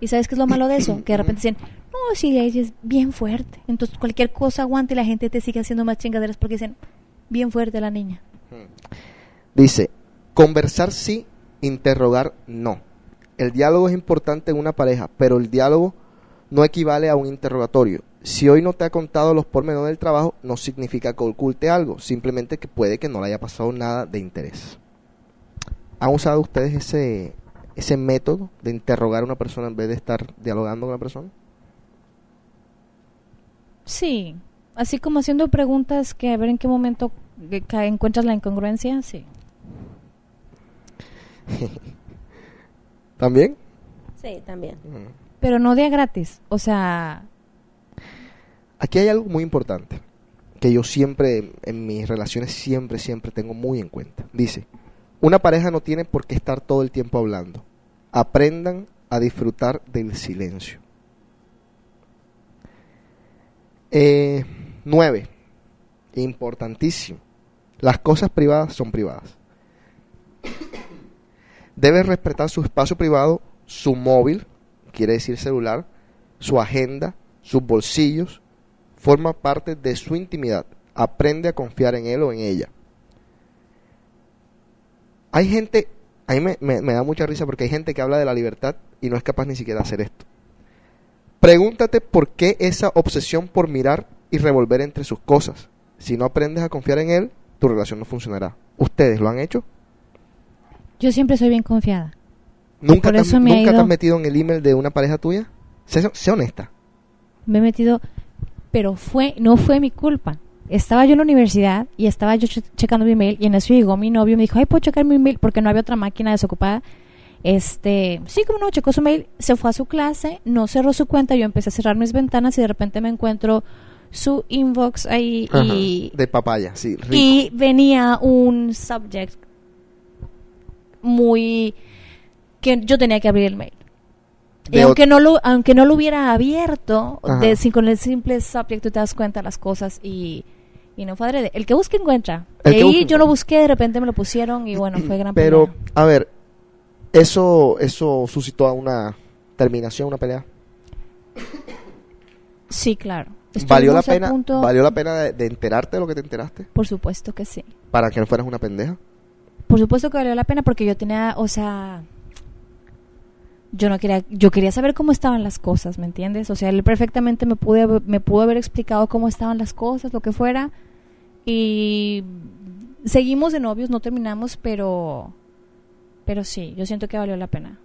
¿Y sabes qué es lo malo de eso? Que de repente dicen, no, si ella es bien fuerte. Entonces cualquier cosa aguanta y la gente te sigue haciendo más chingaderas porque dicen, bien fuerte la niña. Dice, conversar sí, interrogar no. El diálogo es importante en una pareja, pero el diálogo no equivale a un interrogatorio. Si hoy no te ha contado los pormenores del trabajo, no significa que oculte algo, simplemente que puede que no le haya pasado nada de interés. ¿Han usado ustedes ese, ese método de interrogar a una persona en vez de estar dialogando con la persona? Sí, así como haciendo preguntas que a ver en qué momento que- que encuentras la incongruencia, sí. ¿También? Sí, también. Pero no de a gratis, o sea, aquí hay algo muy importante que yo siempre, en mis relaciones, siempre, siempre tengo muy en cuenta. Dice, una pareja no tiene por qué estar todo el tiempo hablando. Aprendan a disfrutar del silencio. Eh, nueve, importantísimo. Las cosas privadas son privadas. Debe respetar su espacio privado, su móvil, quiere decir celular, su agenda, sus bolsillos, forma parte de su intimidad. Aprende a confiar en él o en ella. Hay gente, a mí me da mucha risa porque hay gente que habla de la libertad y no es capaz ni siquiera de hacer esto. Pregúntate por qué esa obsesión por mirar y revolver entre sus cosas. Si no aprendes a confiar en él, tu relación no funcionará. ¿Ustedes lo han hecho? Yo siempre soy bien confiada. ¿Nunca, te, has- me ha ¿nunca te ido- has metido en el email de una pareja tuya? Sé, sé honesta. Me he metido, pero fue, no fue mi culpa. Estaba yo en la universidad y estaba yo che- checando mi email y en eso llegó mi novio y me dijo, ay, ¿puedo checar mi email? Porque no había otra máquina desocupada. Este, sí, como no, checó su mail, se fue a su clase, no cerró su cuenta, yo empecé a cerrar mis ventanas y de repente me encuentro su inbox ahí y, Ajá, De papaya, sí. rico. y venía un subject muy que yo tenía que abrir el mail. Y aunque no lo aunque no lo hubiera abierto, de, sin- con el simple subject tú te das cuenta de las cosas y, y no fue adrede. El que busca encuentra. El y ahí yo lo busqué, de repente me lo pusieron y bueno, fue gran Pero, pelea. a ver, eso, eso suscitó a una terminación, una pelea. Sí, claro. ¿Valió la pena, punto- ¿Valió la pena de, de enterarte de lo que te enteraste? Por supuesto que sí. Para que no fueras una pendeja. Por supuesto que valió la pena porque yo tenía, o sea, yo no quería, yo quería saber cómo estaban las cosas, ¿me entiendes? O sea, él perfectamente me pude, me pudo haber explicado cómo estaban las cosas, lo que fuera, y seguimos de novios, no terminamos, pero, pero sí, yo siento que valió la pena.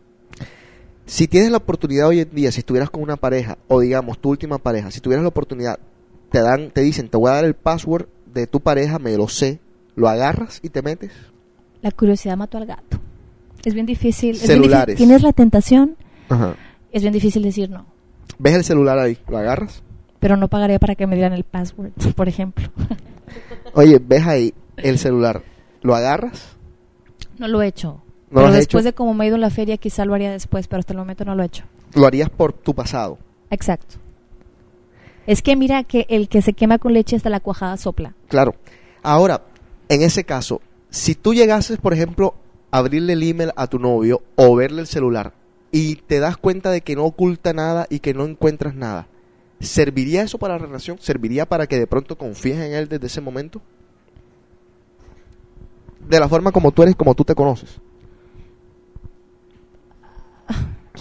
Si tienes la oportunidad hoy en día, si estuvieras con una pareja, o digamos tu última pareja, si tuvieras la oportunidad, te dan, te dicen, te voy a dar el password de tu pareja, me lo sé, lo agarras y te metes. La curiosidad mató al gato. Es bien difícil. es bien Celulares. difícil. Tienes la tentación, Ajá. es bien difícil decir no, ¿Ves el celular ahí? ¿Lo agarras? pero no pagaría para que me dieran el password, por ejemplo. Oye, ¿ves ahí el celular? ¿Lo agarras? No lo he hecho. ¿No lo pero después de cómo me he ido en la feria, quizá lo haría después, pero hasta el momento no lo he hecho. ¿Lo harías por tu pasado? Exacto. Es que mira que el que se quema con leche hasta la cuajada sopla. Claro. Ahora, en ese caso, si tú llegases, por ejemplo, a abrirle el email a tu novio o verle el celular y te das cuenta de que no oculta nada y que no encuentras nada, ¿serviría eso para la relación? ¿Serviría para que de pronto confíes en él desde ese momento? De la forma como tú eres, como tú te conoces.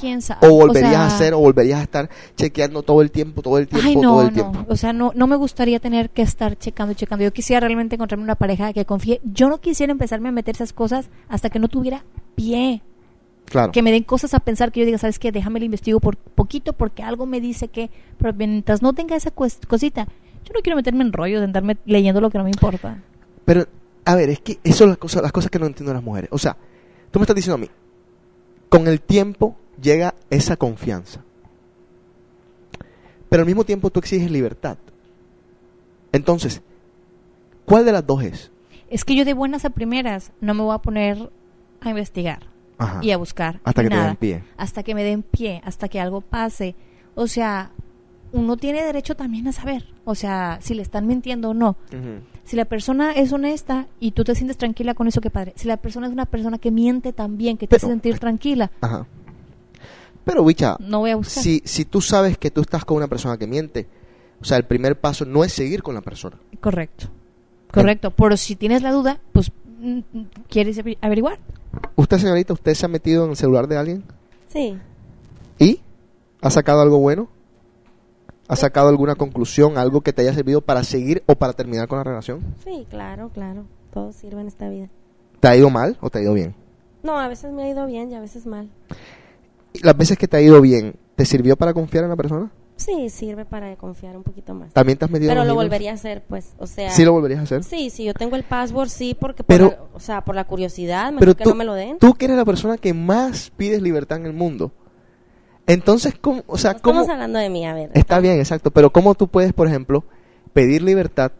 ¿Quién sabe? O volverías sea, a hacer, o volverías a estar chequeando todo el tiempo, todo el tiempo, Ay, no, todo el no. tiempo. O sea, no, no me gustaría tener que estar checando checando. Yo quisiera realmente encontrarme una pareja que confíe. Yo no quisiera empezarme a meter esas cosas hasta que no tuviera pie. Claro. Que me den cosas a pensar que yo diga, ¿sabes qué? Déjame lo investigo por poquito porque algo me dice que. Pero mientras no tenga esa cosita, yo no quiero meterme en rollo de andarme leyendo lo que no me importa. Pero, a ver, es que eso son las cosas, las cosas que no entiendo las mujeres. O sea, tú me estás diciendo a mí, con el tiempo llega esa confianza. Pero al mismo tiempo tú exiges libertad. Entonces, ¿cuál de las dos es? Es que yo de buenas a primeras no me voy a poner a investigar Ajá. y a buscar. Hasta que te den pie. Hasta que me den pie, hasta que algo pase. O sea, uno tiene derecho también a saber. O sea, si le están mintiendo o no. Si la persona es honesta y tú te sientes tranquila con eso, qué padre. Si la persona es una persona que miente también, que te hace sentir tranquila, Ajá. Pero, bicha, no voy a buscar. si, si tú sabes que tú estás con una persona que miente, o sea, el primer paso no es seguir con la persona. Correcto. Correcto. Pero si tienes la duda, pues mm, quieres averi- averiguar. ¿Usted, señorita, usted se ha metido en el celular de alguien? Sí. ¿Y? ¿Ha sacado algo bueno? ¿Ha sacado alguna conclusión, algo que te haya servido para seguir o para terminar con la relación? Sí, claro, claro. Todo sirve en esta vida. ¿Te ha ido mal o te ha ido bien? No, a veces me ha ido bien y a veces mal. ¿Y las veces que te ha ido bien, ¿te sirvió para confiar en la persona? Sí, sirve para confiar un poquito más. ¿También te has metido Pero lo volvería a hacer, pues. O sea. ¿Sí lo volverías a hacer? Sí, si yo tengo el password, sí, porque por, Pero- la- o sea, por la curiosidad, mejor Pero que tú, no me lo den. tú que eres la persona que más pides libertad en el mundo, Entonces, ¿cómo, o sea, No ¿cómo? estamos hablando de mí, a ver. Está bien, exacto, pero ¿cómo tú puedes, por ejemplo, pedir libertad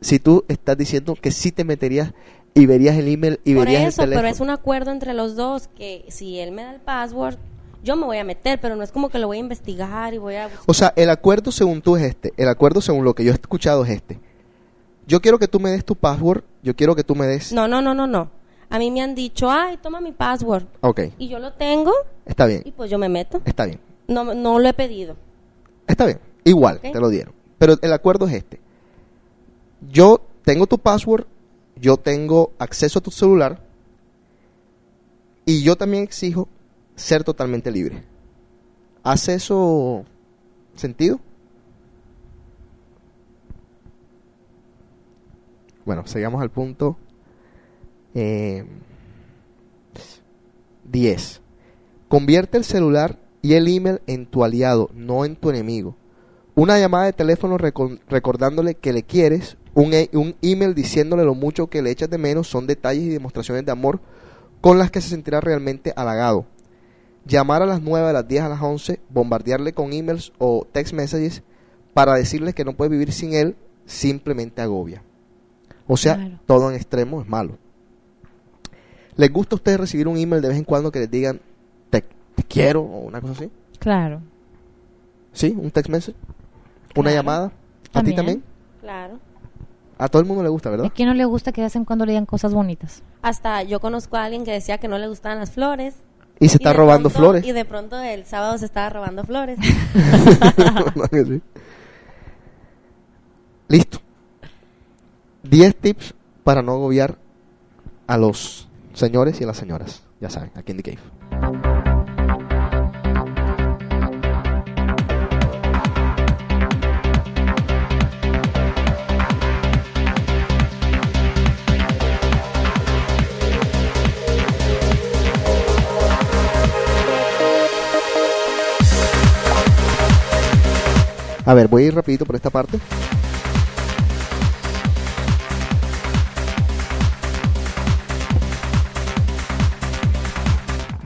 si tú estás diciendo que sí te meterías y verías el email y Por verías eso, el teléfono? pero es un acuerdo entre los dos que si él me da el password, yo me voy a meter, pero no es como que lo voy a investigar y voy a... O sea, el acuerdo según tú es este, el acuerdo según lo que yo he escuchado es este. Yo quiero que tú me des tu password, yo quiero que tú me des... No, no, no, no, no. A mí me han dicho, ay, toma mi password. Ok, Y yo lo tengo está bien, y pues yo me meto. está bien, No, no lo he pedido. está bien, igual, te lo dieron. Pero el acuerdo es este. Yo tengo tu password, yo tengo acceso a tu celular y yo también exijo ser totalmente libre. ¿Hace eso sentido? Bueno, sigamos al punto eh, 10. Convierte el celular y el email en tu aliado, no en tu enemigo. Una llamada de teléfono recor- recordándole que le quieres, un, e- un email diciéndole lo mucho que le echas de menos son detalles y demostraciones de amor con las que se sentirá realmente halagado. Llamar a las 9, a las 10, a las 11, bombardearle con emails o text messages para decirle que no puede vivir sin él, simplemente agobia. O sea, Claro. todo en extremo es malo. ¿Les gusta a ustedes recibir un email de vez en cuando que les digan te, te quiero o una cosa así? Claro. ¿Sí? ¿Un text message? ¿Una Claro. llamada? ¿A ti También. Claro. A todo el mundo le gusta, ¿A ¿verdad? quién no le gusta que de vez en cuando le digan cosas bonitas? Hasta yo conozco a alguien que decía que no le gustaban las flores. Y se está robando pronto- flores. Y de pronto el sábado se estaba robando flores. ¿No que sí? Listo. 10 tips para no agobiar a los señores y a las señoras. Ya saben, aquí en The Cave. A ver, voy a ir rapidito por esta parte.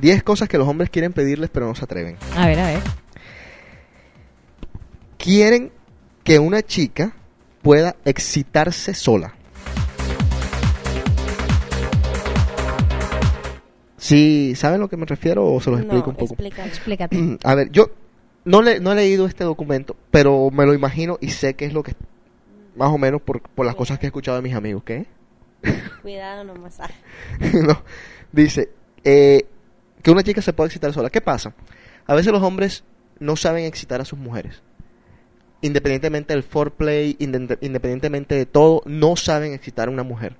Diez cosas que los hombres quieren pedirles pero no se atreven. A ver, a ver. Quieren que una chica pueda excitarse sola. Sí, ¿saben a lo que me refiero o se los explico no, un poco? explícalo. Explícate. A ver, yo no, le, no he leído este documento, pero me lo imagino y sé que es lo que, más o menos por, por las cosas que he escuchado de mis amigos, ¿qué? Cuidado nomás. Ah, no, dice eh, que una chica se puede excitar sola. ¿Qué pasa? A veces los hombres no saben excitar a sus mujeres. Independientemente del foreplay, independientemente de todo, no saben excitar a una mujer.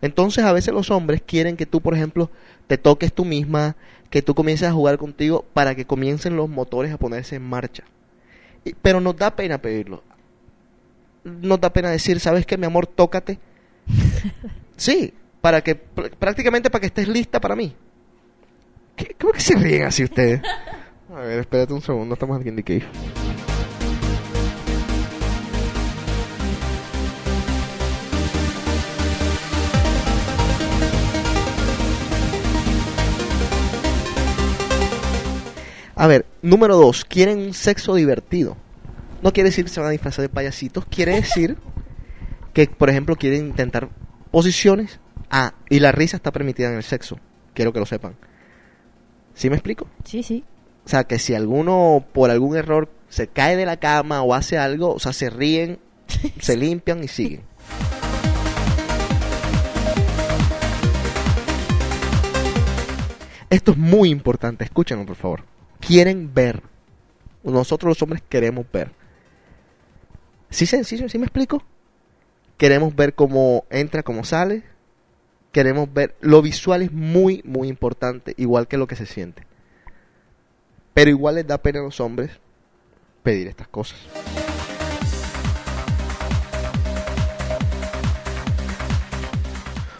Entonces a veces los hombres quieren que tú, por ejemplo, te toques tú misma, que tú comiences a jugar contigo para que comiencen los motores a ponerse en marcha. Y- pero nos da pena pedirlo. Nos da pena decir, ¿sabes qué, mi amor? Tócate. Sí, para que pr- prácticamente para que estés lista para mí. ¿Qué, ¿Cómo que se ríen así ustedes? A ver, espérate un segundo, estamos aquí en The Cave. A ver, número dos, quieren un sexo divertido. No quiere decir que se van a disfrazar de payasitos, quiere decir que, por ejemplo, quieren intentar posiciones. Ah, y la risa está permitida en el sexo. Quiero que lo sepan. ¿Sí me explico? Sí, sí. O sea, que si alguno por algún error se cae de la cama o hace algo, o sea, se ríen, se limpian y siguen. Esto es muy importante, escúchenlo por favor. Quieren ver. Nosotros los hombres queremos ver. ¿Sí, sencillo? ¿Sí me explico? Queremos ver cómo entra, cómo sale. Queremos ver. Lo visual es muy, muy importante, igual que lo que se siente. Pero igual les da pena a los hombres pedir estas cosas.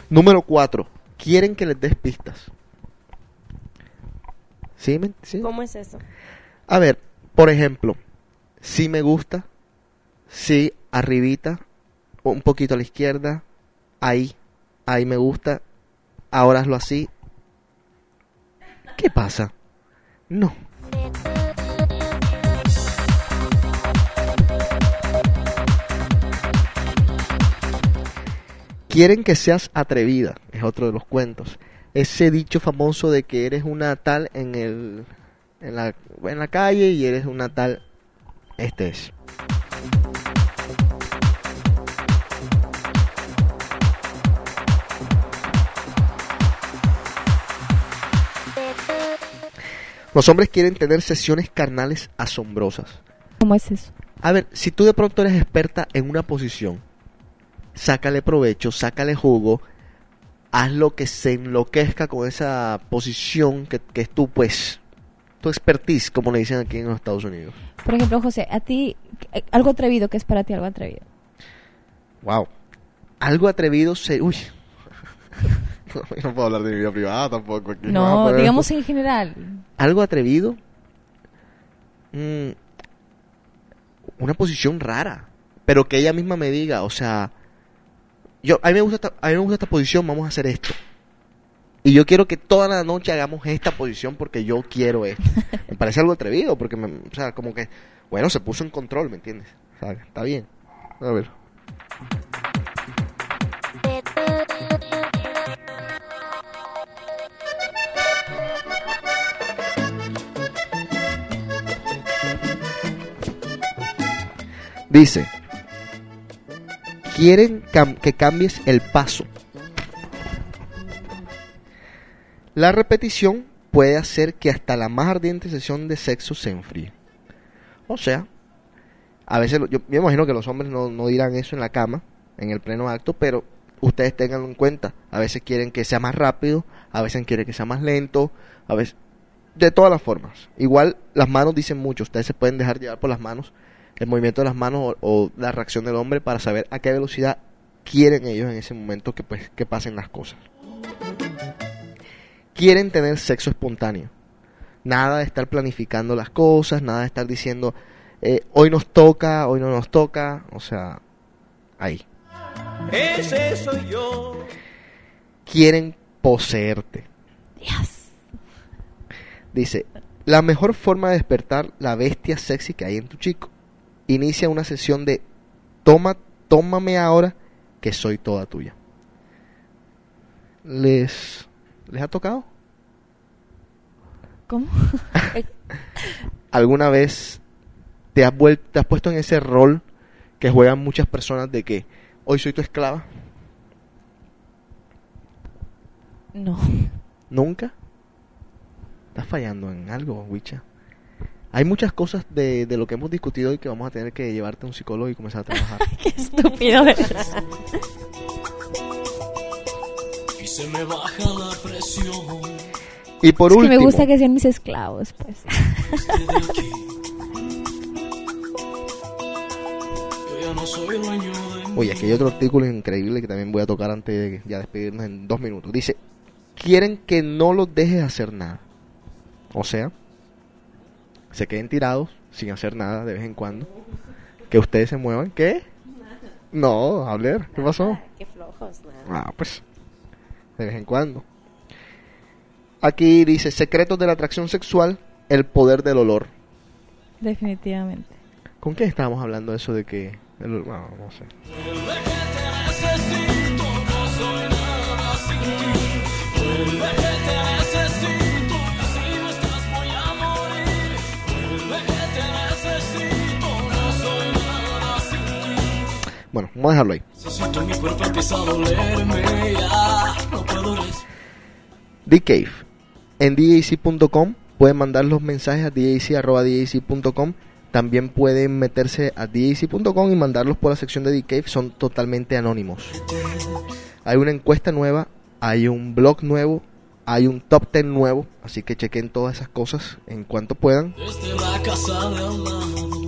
Número 4. Quieren que les des pistas. ¿Cómo es eso? A ver, por ejemplo, si me gusta, si arribita, un poquito a la izquierda, ahí, ahí me gusta, ahora hazlo así. ¿Qué pasa? No. Quieren que seas atrevida, es otro de los cuentos. Ese dicho famoso de que eres una tal en el en la, en la calle y eres una tal este es. Los hombres quieren tener sesiones carnales asombrosas. ¿Cómo es eso? A ver, si tú de pronto eres experta en una posición, sácale provecho, sácale jugo, haz lo que se enloquezca con esa posición que, que es tu, pues, tu expertise, como le dicen aquí en los Estados Unidos. Por ejemplo, José, a ti, eh, algo atrevido, que es para ti algo atrevido? Wow. Algo atrevido se... Uy. no puedo hablar de mi vida privada tampoco aquí. No, digamos en general. algo atrevido. Mm, una posición rara. Pero que ella misma me diga, o sea, yo a mí me gusta esta, a mí me gusta esta posición, vamos a hacer esto. Y yo quiero que toda la noche hagamos esta posición porque yo quiero esto. me parece algo atrevido porque me, o sea, como que bueno, se puso en control, ¿me entiendes? O sea, está bien. A ver. Dice, quieren cam- que cambies el paso. La repetición puede hacer que hasta la más ardiente sesión de sexo se enfríe. O sea, a veces yo me imagino que los hombres no, no dirán eso en la cama, en el pleno acto, pero ustedes tenganlo en cuenta. A veces quieren que sea más rápido, a veces quieren que sea más lento, a veces de todas las formas. Igual las manos dicen mucho, ustedes se pueden dejar llevar por las manos, el movimiento de las manos o, o la reacción del hombre para saber a qué velocidad quieren ellos en ese momento que pues que pasen las cosas. Quieren tener sexo espontáneo. Nada de estar planificando las cosas, nada de estar diciendo eh, hoy nos toca, hoy no nos toca, o sea, ahí. Ese soy yo. Quieren poseerte. Dice, la mejor forma de despertar la bestia sexy que hay en tu chico. Inicia una sesión de toma, tómame ahora que soy toda tuya. ¿Les, les ha tocado? ¿Cómo? ¿Alguna vez te has, vuel- te has puesto en ese rol que juegan muchas personas de que hoy soy tu esclava? No. ¿Nunca? Estás fallando en algo, Wicha. Hay muchas cosas de, de lo que hemos discutido hoy que vamos a tener que llevarte a un psicólogo y comenzar a trabajar. Qué estúpido eres. Y se me baja la presión. y por Es que último, me gusta que sean mis esclavos, pues. Desde aquí. Yo ya no soy dueño de mí. oye, aquí hay otro artículo increíble que también voy a tocar antes de ya despedirnos en dos minutos. Dice, quieren que no los dejes hacer nada. O sea, se queden tirados sin hacer nada de vez en cuando. Que ustedes se muevan. ¿Qué? No, a ver, ¿qué pasó? Qué flojos. Ah, pues. De vez en cuando. Aquí dice, secretos de la atracción sexual, el poder del olor. Definitivamente. ¿Con qué estábamos hablando eso de que... el- no, no sé. Bueno, vamos a dejarlo ahí. The Cave. En DJC.com pueden mandar los mensajes a DJC.com. También pueden meterse a DJC.com y mandarlos por la sección de The Cave. Son totalmente anónimos. Hay una encuesta nueva, hay un blog nuevo, hay un top 10 nuevo. Así que chequen todas esas cosas en cuanto puedan. Desde la casa de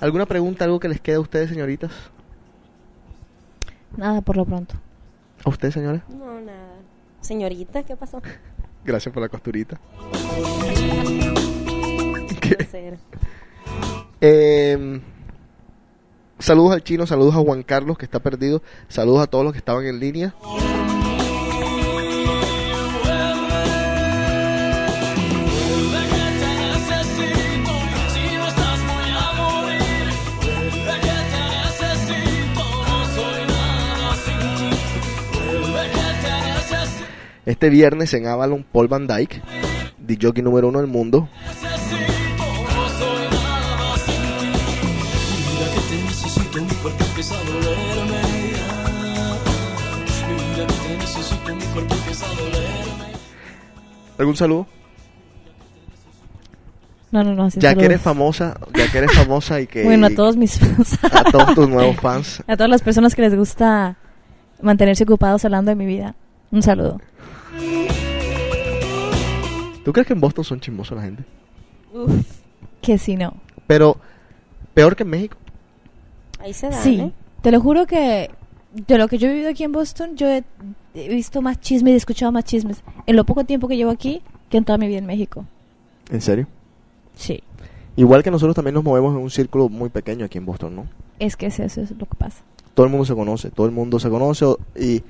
¿Alguna pregunta, algo que les quede a ustedes, señoritas? Nada por lo pronto. ¿A ustedes, señores? No, nada. Señorita, ¿qué pasó? Gracias por la costurita. Placer. Eh, saludos al chino, saludos a Juan Carlos que está perdido, saludos a todos los que estaban en línea. Este viernes en Avalon, Paul Van Dyke, jockey número uno del mundo. ¿Algún saludo? No, no, no. sin Ya que eres famosa, ya que eres famosa y que... Bueno, a todos mis fans. a todos tus nuevos fans. A todas las personas que les gusta mantenerse ocupados hablando de mi vida. Un saludo. ¿Tú crees que en Boston son chismosos la gente? Que si no. Pero peor que en México. Ahí se dan, Sí, ¿eh? te lo juro que de lo que yo he vivido aquí en Boston, yo he, he visto más chismes y he escuchado más chismes en lo poco tiempo que llevo aquí que en toda mi vida en México. ¿En serio? Sí, Igual que nosotros también nos movemos en un círculo muy pequeño aquí en Boston, ¿no? es que eso, eso es lo que pasa. Todo el mundo se conoce, todo el mundo se conoce y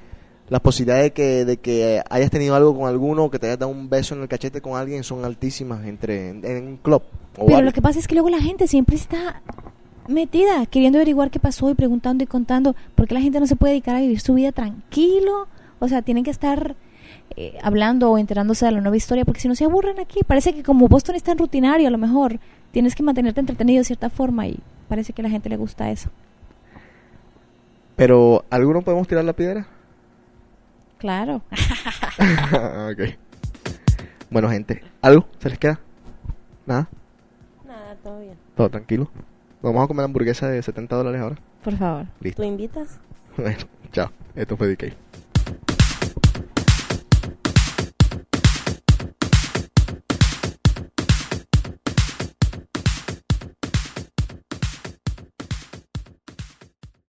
las posibilidades de que, de que hayas tenido algo con alguno que te hayas dado un beso en el cachete con alguien son altísimas entre en, en un club. o Pero lo que pasa es que luego la gente siempre está metida, queriendo averiguar qué pasó y preguntando y contando, porque la gente no se puede dedicar a vivir su vida tranquilo, o sea, tienen que estar eh, hablando o enterándose de la nueva historia, porque si no se aburren aquí, parece que como Boston es tan rutinario, a lo mejor tienes que mantenerte entretenido de cierta forma y parece que a la gente le gusta eso. Pero ¿alguno podemos tirar la piedra? Claro. ok. Bueno, gente, ¿algo se les queda? ¿Nada? Nada, todo bien. ¿Todo tranquilo? Vamos a comer hamburguesa de 70 dólares ahora. Por favor. Listo. ¿Tú invitas? Bueno, chao. Esto fue DK.